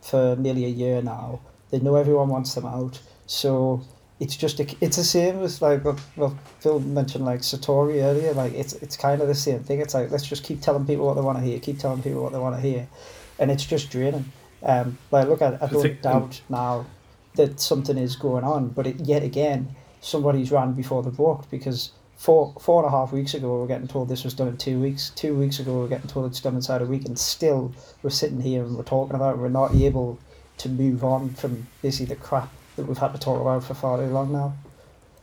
for nearly a year now. They know everyone wants them out, so it's just a, it's the same as like what, what Phil mentioned like Sartori earlier. Like it's it's kind of the same thing. It's like let's just keep telling people what they want to hear, keep telling people what they want to hear, and it's just draining. Um, like look, I, I don't think- doubt now that something is going on, but it, yet again, somebody's ran before the book because four four and a half weeks ago we were getting told this was done in two weeks. Two weeks ago we were getting told it's done inside a week, and still we're sitting here and we're talking about it. We're not able to move on from basically the crap that we've had to talk about for far too long now.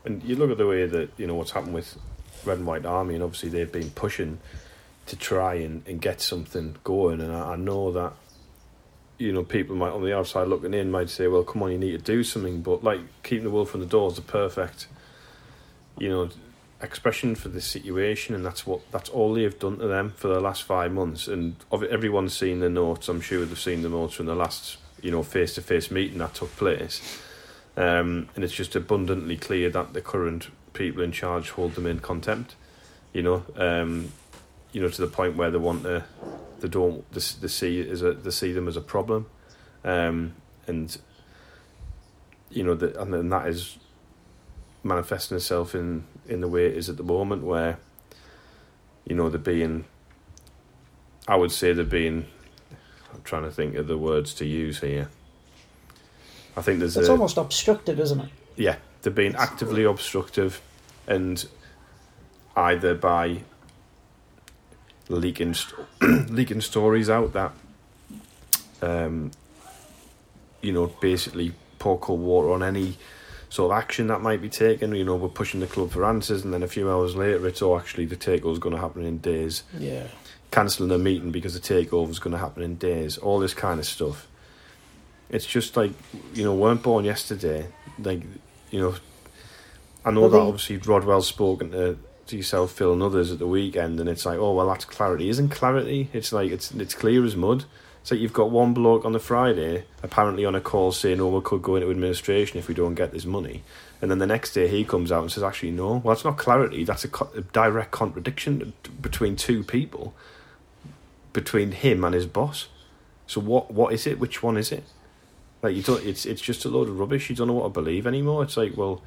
And you look at the way that you know what's happened with Red and White Army, and obviously they've been pushing to try and, and get something going. And I, I know that you know people might on the outside looking in might say, "Well, come on, you need to do something." But like keeping the wolf from the door is the perfect, you know, expression for this situation, and that's what that's all they've done to them for the last five months. And everyone's seen the notes. I'm sure they've seen the notes from the last you know face to face meeting that took place. Um, and it's just abundantly clear that the current people in charge hold them in contempt. You know, um, you know to the point where they want to, they don't, they, they see as a, they see them as a problem, um, and you know, the, and then that is manifesting itself in in the way it is at the moment, where you know they're being, I would say they're being, I'm trying to think of the words to use here. I think there's It's a, almost obstructive, isn't it? yeah, they're being actively obstructive, and either by leaking leaking stories out that, um, you know, basically pour cold water on any sort of action that might be taken. You know, we're pushing the club for answers, and then a few hours later, it's oh, actually the takeover is going to happen in days. Yeah. Cancelling the meeting because the takeover is going to happen in days. All this kind of stuff. It's just like you know, weren't born yesterday. Like you know, I know Well, that they- obviously Rodwell's spoken to, to yourself, Phil, and others at the weekend, and it's like, oh well, that's clarity. Isn't clarity? It's like it's it's clear as mud. It's like you've got one bloke on the Friday apparently on a call saying, "Oh, we could go into administration if we don't get this money," and then the next day he comes out and says, "Actually, no. Well, that's not clarity. That's a, co- a direct contradiction between two people, between him and his boss. So what? What is it? Which one is it? Like you don't. It's it's just a load of rubbish. You don't know what to believe anymore. It's like, well,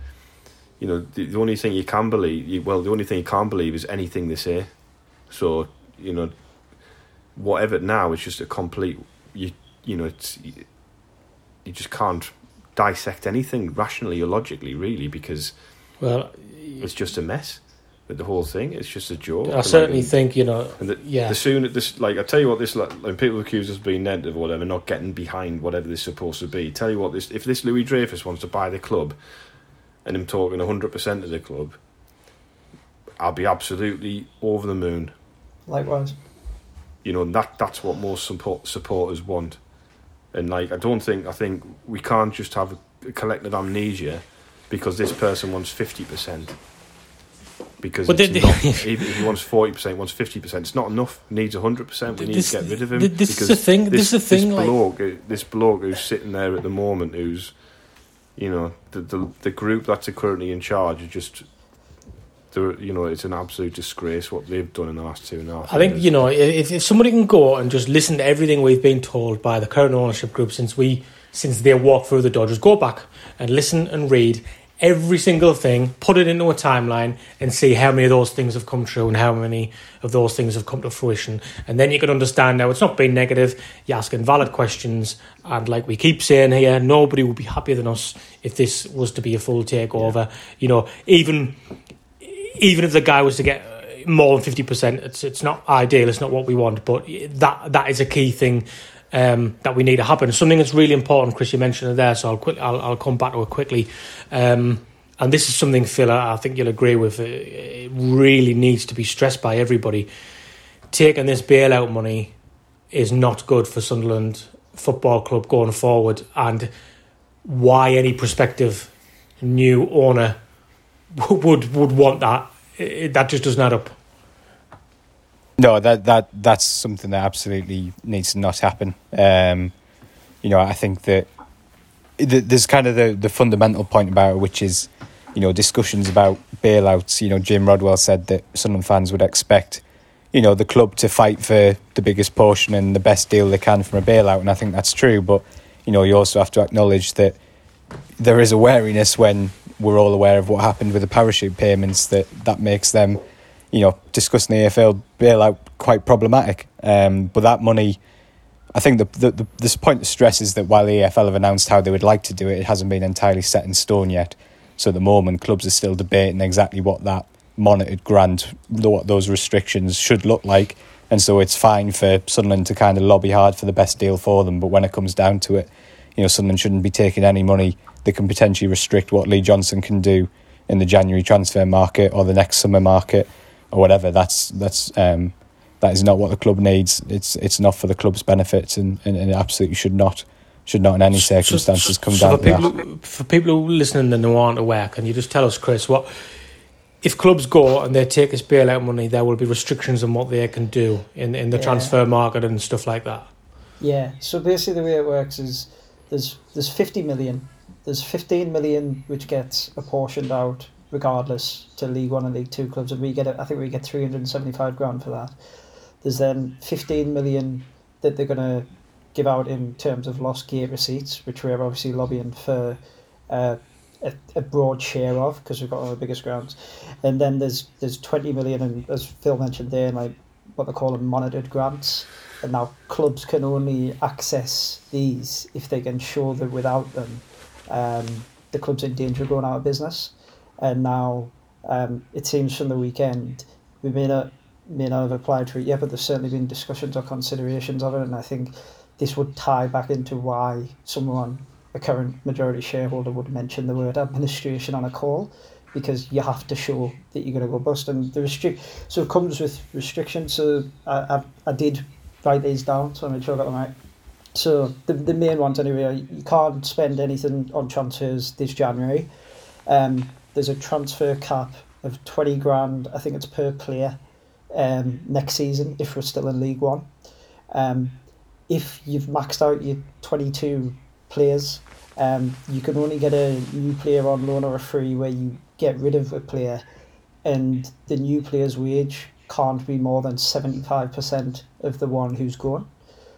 you know, the, the only thing you can believe, you, well, the only thing you can't believe is anything they say. So you know, whatever now, it's just a complete. You you know, it's you, you just can't dissect anything rationally or logically, really, because Well, it's just a mess. But the whole thing, it's just a joke. I And, certainly like, think you know. the, Yeah. the sooner this, like, I tell you what, this, like, when people accuse us of being negative or whatever, not getting behind whatever this is supposed to be. Tell you what, this, if this Louis Dreyfus wants to buy the club, and him talking hundred percent of the club, I'll be absolutely over the moon. Likewise. You know, and that that's what most support, supporters want. And like, I don't think I think we can't just have a, a collective amnesia because this person wants fifty percent. Because But it's the- not, if if he wants forty percent, wants fifty percent. It's not enough. He needs hundred percent. We need to get rid of him. this is because the thing- this is the thing, This like- bloke, uh, this bloke who's sitting there at the moment, who's, you know, the the the group that's currently in charge is just. they're- You know, it's an absolute disgrace what they've done in the last two and a half. I think years. you know if, if somebody can go and just listen to everything we've been told by the current ownership group since we since they walked through the Dodgers, go back and listen and read every single thing, put it into a timeline, and see how many of those things have come true and how many of those things have come to fruition. And then you can understand now it's not being negative. You're asking valid questions, and like we keep saying here, nobody would be happier than us if this was to be a full takeover. You know, even even if the guy was to get more than fifty percent, it's it's not ideal. It's not what we want, but that that is a key thing um, that we need to happen. Something that's really important, Chris. You mentioned it there, so I'll quick I'll, I'll come back to it quickly. Um, and this is something, Phil, I think you'll agree with. It really needs to be stressed by everybody. Taking this bailout money is not good for Sunderland Football Club going forward, and why any prospective new owner would would want that. It, that just doesn't add up. No, that that that's something that absolutely needs to not happen. Um, you know, I think that there's kind of the, the fundamental point about it, which is, you know, discussions about bailouts. You know, Jim Rodwell said that Sunderland fans would expect, you know, the club to fight for the biggest portion and the best deal they can from a bailout, and I think that's true. But you know, you also have to acknowledge that there is a wariness when we're all aware of what happened with the parachute payments that that makes them you know, discussing the EFL bailout quite problematic. Um, but that money, I think the, the, the this point to stress is that while the EFL have announced how they would like to do it, it hasn't been entirely set in stone yet. So at the moment, clubs are still debating exactly what that monitored grant, what those restrictions should look like. And so it's fine for Sunderland to kind of lobby hard for the best deal for them. But when it comes down to it, you know, Sunderland shouldn't be taking any money that can potentially restrict what Lee Johnson can do in the January transfer market or the next summer market or whatever. That's that's um, that is not what the club needs. It's it's not for the club's benefits, and, and, and it absolutely should not should not in any circumstances so- come so down for to people, that. who- For people who are listening and who aren't aware, can you just tell us, Chris, what if clubs go and they take this bailout money? There will be restrictions on what they can do in in the Yeah. transfer market and stuff like that. Yeah. So basically, the way it works is there's there's 50 million. There's 15 million which gets apportioned out regardless to League One and League Two clubs, and we get. I think we get 375 grand for that. There's then 15 million that they're gonna give out in terms of lost gate receipts, which we're obviously lobbying for uh, a, a broad share of because we've got one of the biggest grounds. And then there's there's 20 million, and as Phil mentioned there, like what they call them monitored grants. And now clubs can only access these if they can show that without them, um, the club's in danger of going out of business. And now um, it seems from the weekend we may not may not have applied for it yet, but there's certainly been discussions or considerations of it, and I think this would tie back into why someone, a current majority shareholder, would mention the word administration on a call, because you have to show that you're going to go bust, and the restrict. So it comes with restrictions. So I, I, I did write these down, so I made sure I got them right. So the the main ones anyway. You can't spend anything on transfers this January. Um, there's a transfer cap of twenty grand. I think it's per player. Um, next season if we're still in League One. Um, if you've maxed out your 22 players, um, you can only get a new player on loan or a free where you get rid of a player, and the new player's wage can't be more than 75% of the one who's gone.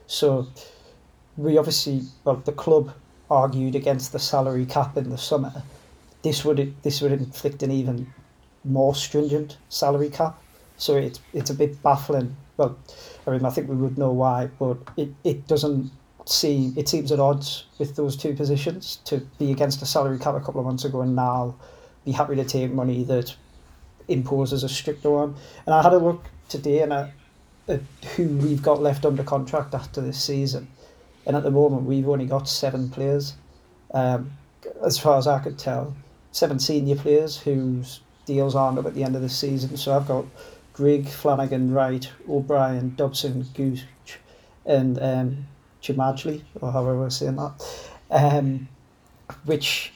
So we obviously, well, the club argued against the salary cap in the summer. This would this would inflict an even more stringent salary cap. So it's it's a bit baffling. Well, I mean, I think we would know why, but it, it doesn't seem it seems at odds with those two positions to be against a salary cap a couple of months ago and now be happy to take money that imposes a stricter one. And I had a look today and at, at who we've got left under contract after this season, and at the moment we've only got seven players, um, as far as I could tell, seven senior players whose deals aren't up at the end of the season. So I've got Grigg, Flanagan, Wright, O'Brien, Dobson, Gooch, and um, Xhemajli, or however we're saying that. Um, which,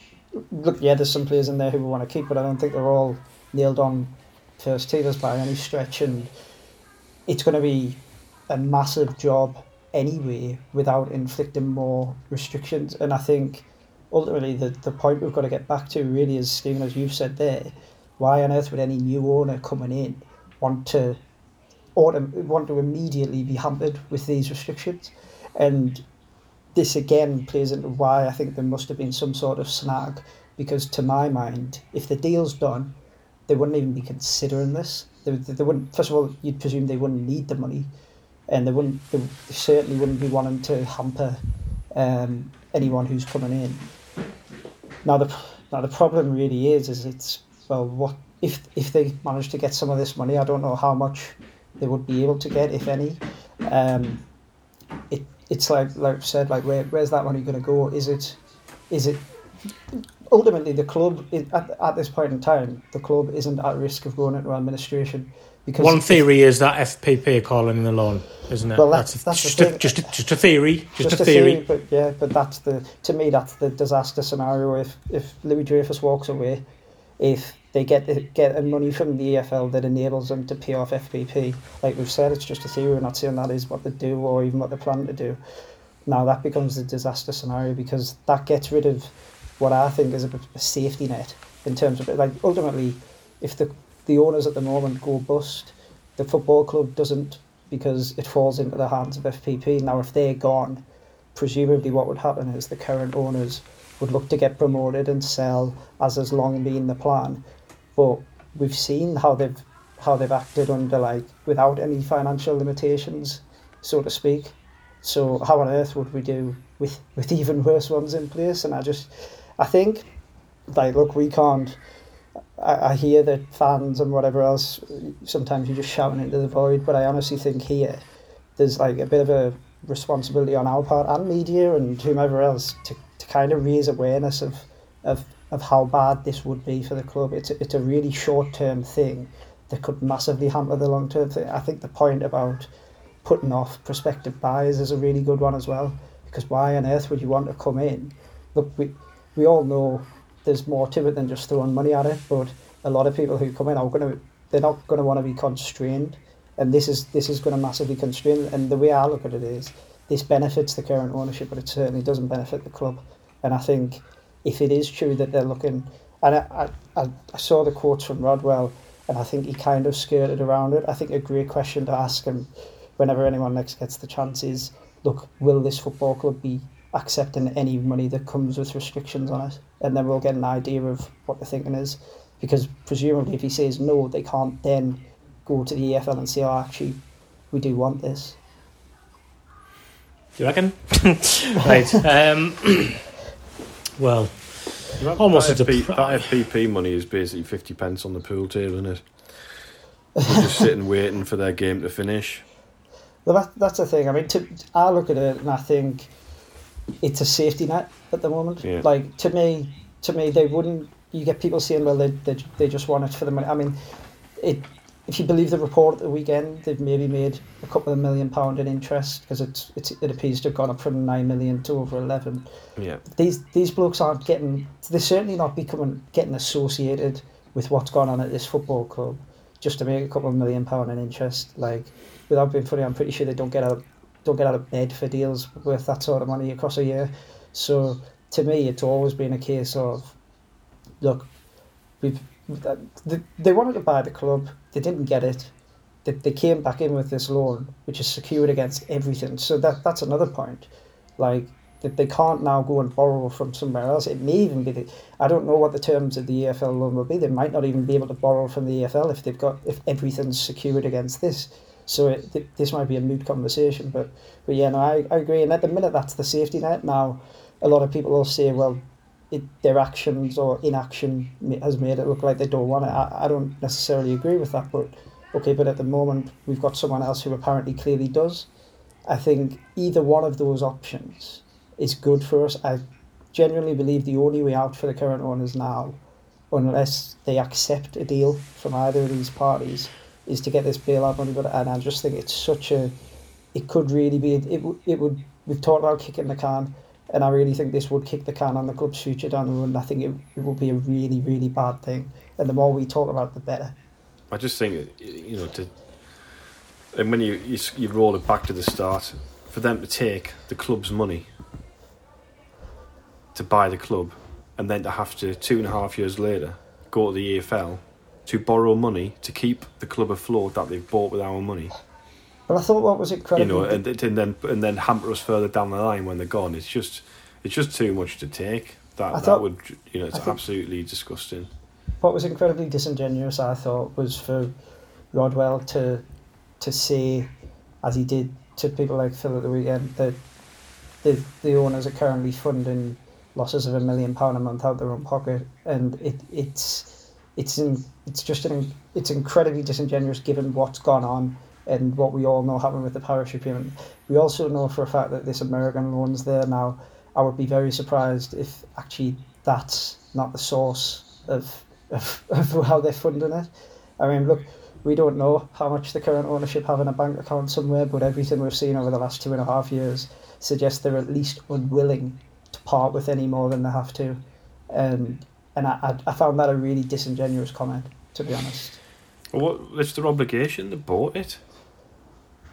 look, yeah, there's some players in there who we want to keep, but I don't think they're all nailed on first teamers by any stretch. And it's going to be a massive job anyway without inflicting more restrictions. And I think ultimately the, the point we've got to get back to really is, Stephen, as you've said there, why on earth would any new owner coming in want to or want to immediately be hampered with these restrictions? And this again plays into why I think there must have been some sort of snag because to my mind, if the deal's done, they wouldn't even be considering this. They, they wouldn't. First of all, you'd presume they wouldn't need the money, and they wouldn't. They certainly wouldn't be wanting to hamper um, anyone who's coming in. Now the now the problem really is is it's well what if if they manage to get some of this money, I don't know how much they would be able to get, if any. Um, it it's like like said, like where where's that money going to go? Is it is it ultimately the club at, at this point in time the club isn't at risk of going into administration because one theory is that FPP are calling in the loan, isn't it? Well, that's, that's, just, a, just, a, just a theory, just, just a theory. theory. But yeah, but that's the to me that's the disaster scenario. If if Louis Dreyfus walks away, if they get get money from the EFL that enables them to pay off FPP. Like we've said, it's just a theory. We're not saying that is what they do or even what they plan to do. Now that becomes a disaster scenario because that gets rid of what I think is a, a safety net in terms of like ultimately, if the the owners at the moment go bust, the football club doesn't because it falls into the hands of FPP. Now if they're gone, presumably what would happen is the current owners would look to get promoted and sell as has long been the plan but we've seen how they've how they've acted under like without any financial limitations, so to speak. So how on earth would we do with with even worse ones in place? And I just, I think, like look, we can't. I, I hear that fans and whatever else sometimes you're just shouting into the void, but I honestly think here there's like a bit of a responsibility on our part and media and whomever else to, to kind of raise awareness of of of how bad this would be for the club. It's a, it's a really short term thing that could massively hamper the long term thing. I think the point about putting off prospective buyers is a really good one as well. Because why on earth would you want to come in? Look, we we all know there's more to it than just throwing money at it, but a lot of people who come in are going to they're not going to want to be constrained, and this is this is going to massively constrain. And the way I look at it is, this benefits the current ownership, but it certainly doesn't benefit the club. And I think if it is true that they're looking, and I, I, I saw the quotes from Rodwell, and I think he kind of skirted around it. I think a great question to ask him whenever anyone next gets the chance is, look, will this football club be accepting any money that comes with restrictions on it? And then we'll get an idea of what the thinking is. Because presumably if he says no, they can't then go to the EFL and say, oh, actually, we do want this. Do you reckon? right. Um, Well, that, almost that, FP, that FPP money is basically 50 pence on the pool table, isn't it? We're just sitting waiting for their game to finish. Well, that, that's the thing. I mean, to, I look at it and I think it's a safety net at the moment. Yeah. Like to me, to me, they wouldn't. You get people saying, "Well, they, they, they just want it for the money." I mean, it if you believe the report at the weekend, they've maybe made a couple of million pound in interest because it's, it's it appears to have gone up from nine million to over eleven. Yeah. These these blokes aren't getting. They're certainly not becoming getting associated with what's gone on at this football club just to make a couple of million pound in interest. Like, without being funny, I'm pretty sure they don't get a don't get out of bed for deals worth that sort of money across a year. So to me, it's always been a case of, look, we've they, wanted to buy the club, they didn't get it. They, they came back in with this loan, which is secured against everything. So that that's another point. Like that they can't now go and borrow from somewhere else. It may even be the, I don't know what the terms of the EFL loan will be. They might not even be able to borrow from the EFL if they've got if everything's secured against this. So it, this might be a moot conversation, but but yeah, no, I, I agree. And at the minute, that's the safety net. Now, a lot of people will say, well, it, their actions or inaction has made it look like they don't want it. I, I don't necessarily agree with that, but okay, but at the moment we've got someone else who apparently clearly does. I think either one of those options is good for us. I genuinely believe the only way out for the current owners now, unless they accept a deal from either of these parties, is to get this bailout money. But and I just think it's such a, it could really be it. It would. We've talked about kicking the can and I really think this would kick the can on the club's future down the road. And I think it, it would be a really, really bad thing. And the more we talk about, the better. I just think, you know, to, and when you, you you roll it back to the start, for them to take the club's money to buy the club, and then to have to two and a half years later go to the EFL to borrow money to keep the club afloat that they've bought with our money but I thought what was incredible, you know, and, and then and then hamper us further down the line when they're gone. It's just it's just too much to take. That thought, that would you know it's absolutely disgusting. What was incredibly disingenuous, I thought, was for Rodwell to to say, as he did to people like Phil at the weekend, that the the owners are currently funding losses of a million pound a month out of their own pocket, and it it's it's in, it's just an it's incredibly disingenuous given what's gone on and what we all know happened with the parachute payment. We also know for a fact that this American loan's there now. I would be very surprised if actually that's not the source of, of, of how they're funding it. I mean, look, we don't know how much the current ownership have in a bank account somewhere, but everything we've seen over the last two and a half years suggests they're at least unwilling to part with any more than they have to. And and I, I found that a really disingenuous comment, to be honest. Well, what, it's their obligation. They bought it.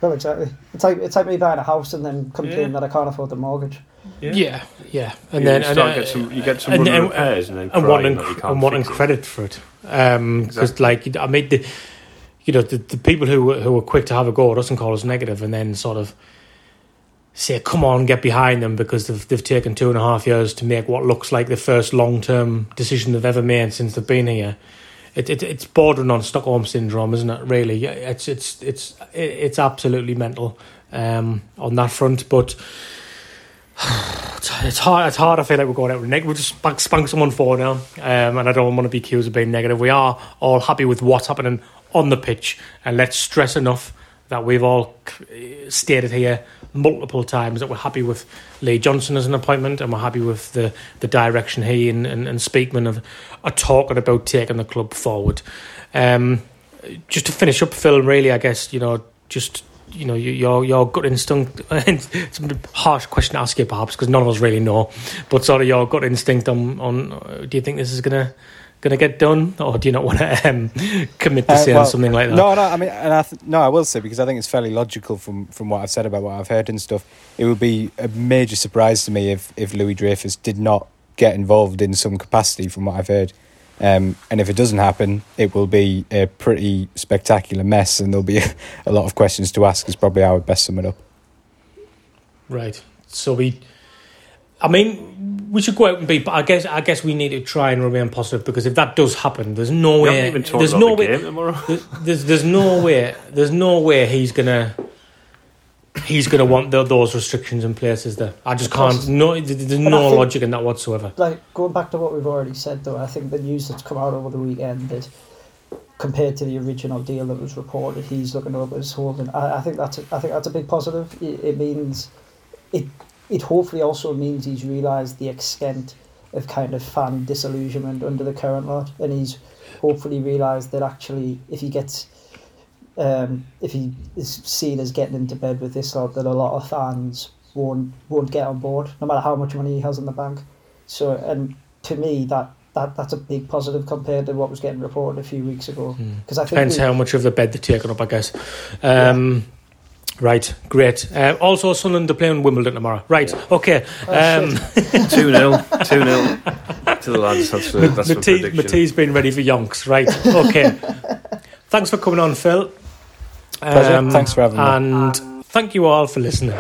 Well, exactly. It's like it's like me buying a house and then complaining yeah. that I can't afford the mortgage. Yeah, yeah, yeah. and you then and, uh, get some, you get some and, and, repairs and then and wanting and wanting credit for it. Because um, exactly. like I mean, the, you know, the, the people who who are quick to have a go at us and call us negative, and then sort of say, "Come on, get behind them," because they've they've taken two and a half years to make what looks like the first long term decision they've ever made since they've been here it, it, it's bordering on Stockholm syndrome, isn't it? Really, it's it's it's it's absolutely mental um, on that front. But it's hard. It's hard. I feel like we're going out with negative. We just spank, spank someone for now, um, and I don't want to be accused of being negative. We are all happy with what's happening on the pitch, and let's stress enough that we've all stated here multiple times that we're happy with Lee Johnson as an appointment and we're happy with the, the direction he and, and, and Speakman have, are talking about taking the club forward. Um, just to finish up, Phil, really, I guess, you know, just you know your your gut instinct. it's a harsh question to ask you, perhaps, because none of us really know. But sort of your gut instinct on on. Do you think this is gonna going to get done, or do you not want to um, commit to uh, well, something like that? No, no. I mean, and I th- no, I will say because I think it's fairly logical from from what I've said about what I've heard and stuff. It would be a major surprise to me if if Louis Dreyfus did not get involved in some capacity, from what I've heard. Um, and if it doesn't happen, it will be a pretty spectacular mess, and there'll be a, a lot of questions to ask. Is probably how I would best sum it up. Right. So we I mean, we should go out and be. But I guess I guess we need to try and remain positive because if that does happen, there's no way. There's no way. There's, there's no way. There's no way he's gonna. He's gonna want the, those restrictions in place. Is there? I just can't. No, there's no think, logic in that whatsoever. Like going back to what we've already said, though, I think the news that's come out over the weekend that compared to the original deal that was reported, he's looking over his holding. I, I think that's a, I think that's a big positive. It, it means it it hopefully also means he's realised the extent of kind of fan disillusionment under the current lot, and he's hopefully realised that actually if he gets um, if he is seen as getting into bed with this lot, that a lot of fans won't won't get on board, no matter how much money he has in the bank. So, and to me, that that that's a big positive compared to what was getting reported a few weeks ago. Because mm. I think depends we, how much of the bed they're taking up, I guess. Um, Right, great. Uh, also, Sunderland are playing Wimbledon tomorrow. Right, okay. Oh, Um, 2 0. 2 0 to the lads. That's, a, that's my Matee, prediction. Matee's been ready for yonks. Right, okay. Thanks for coming on, Phil. Pleasure. Um, Thanks for having me. And thank you all for listening.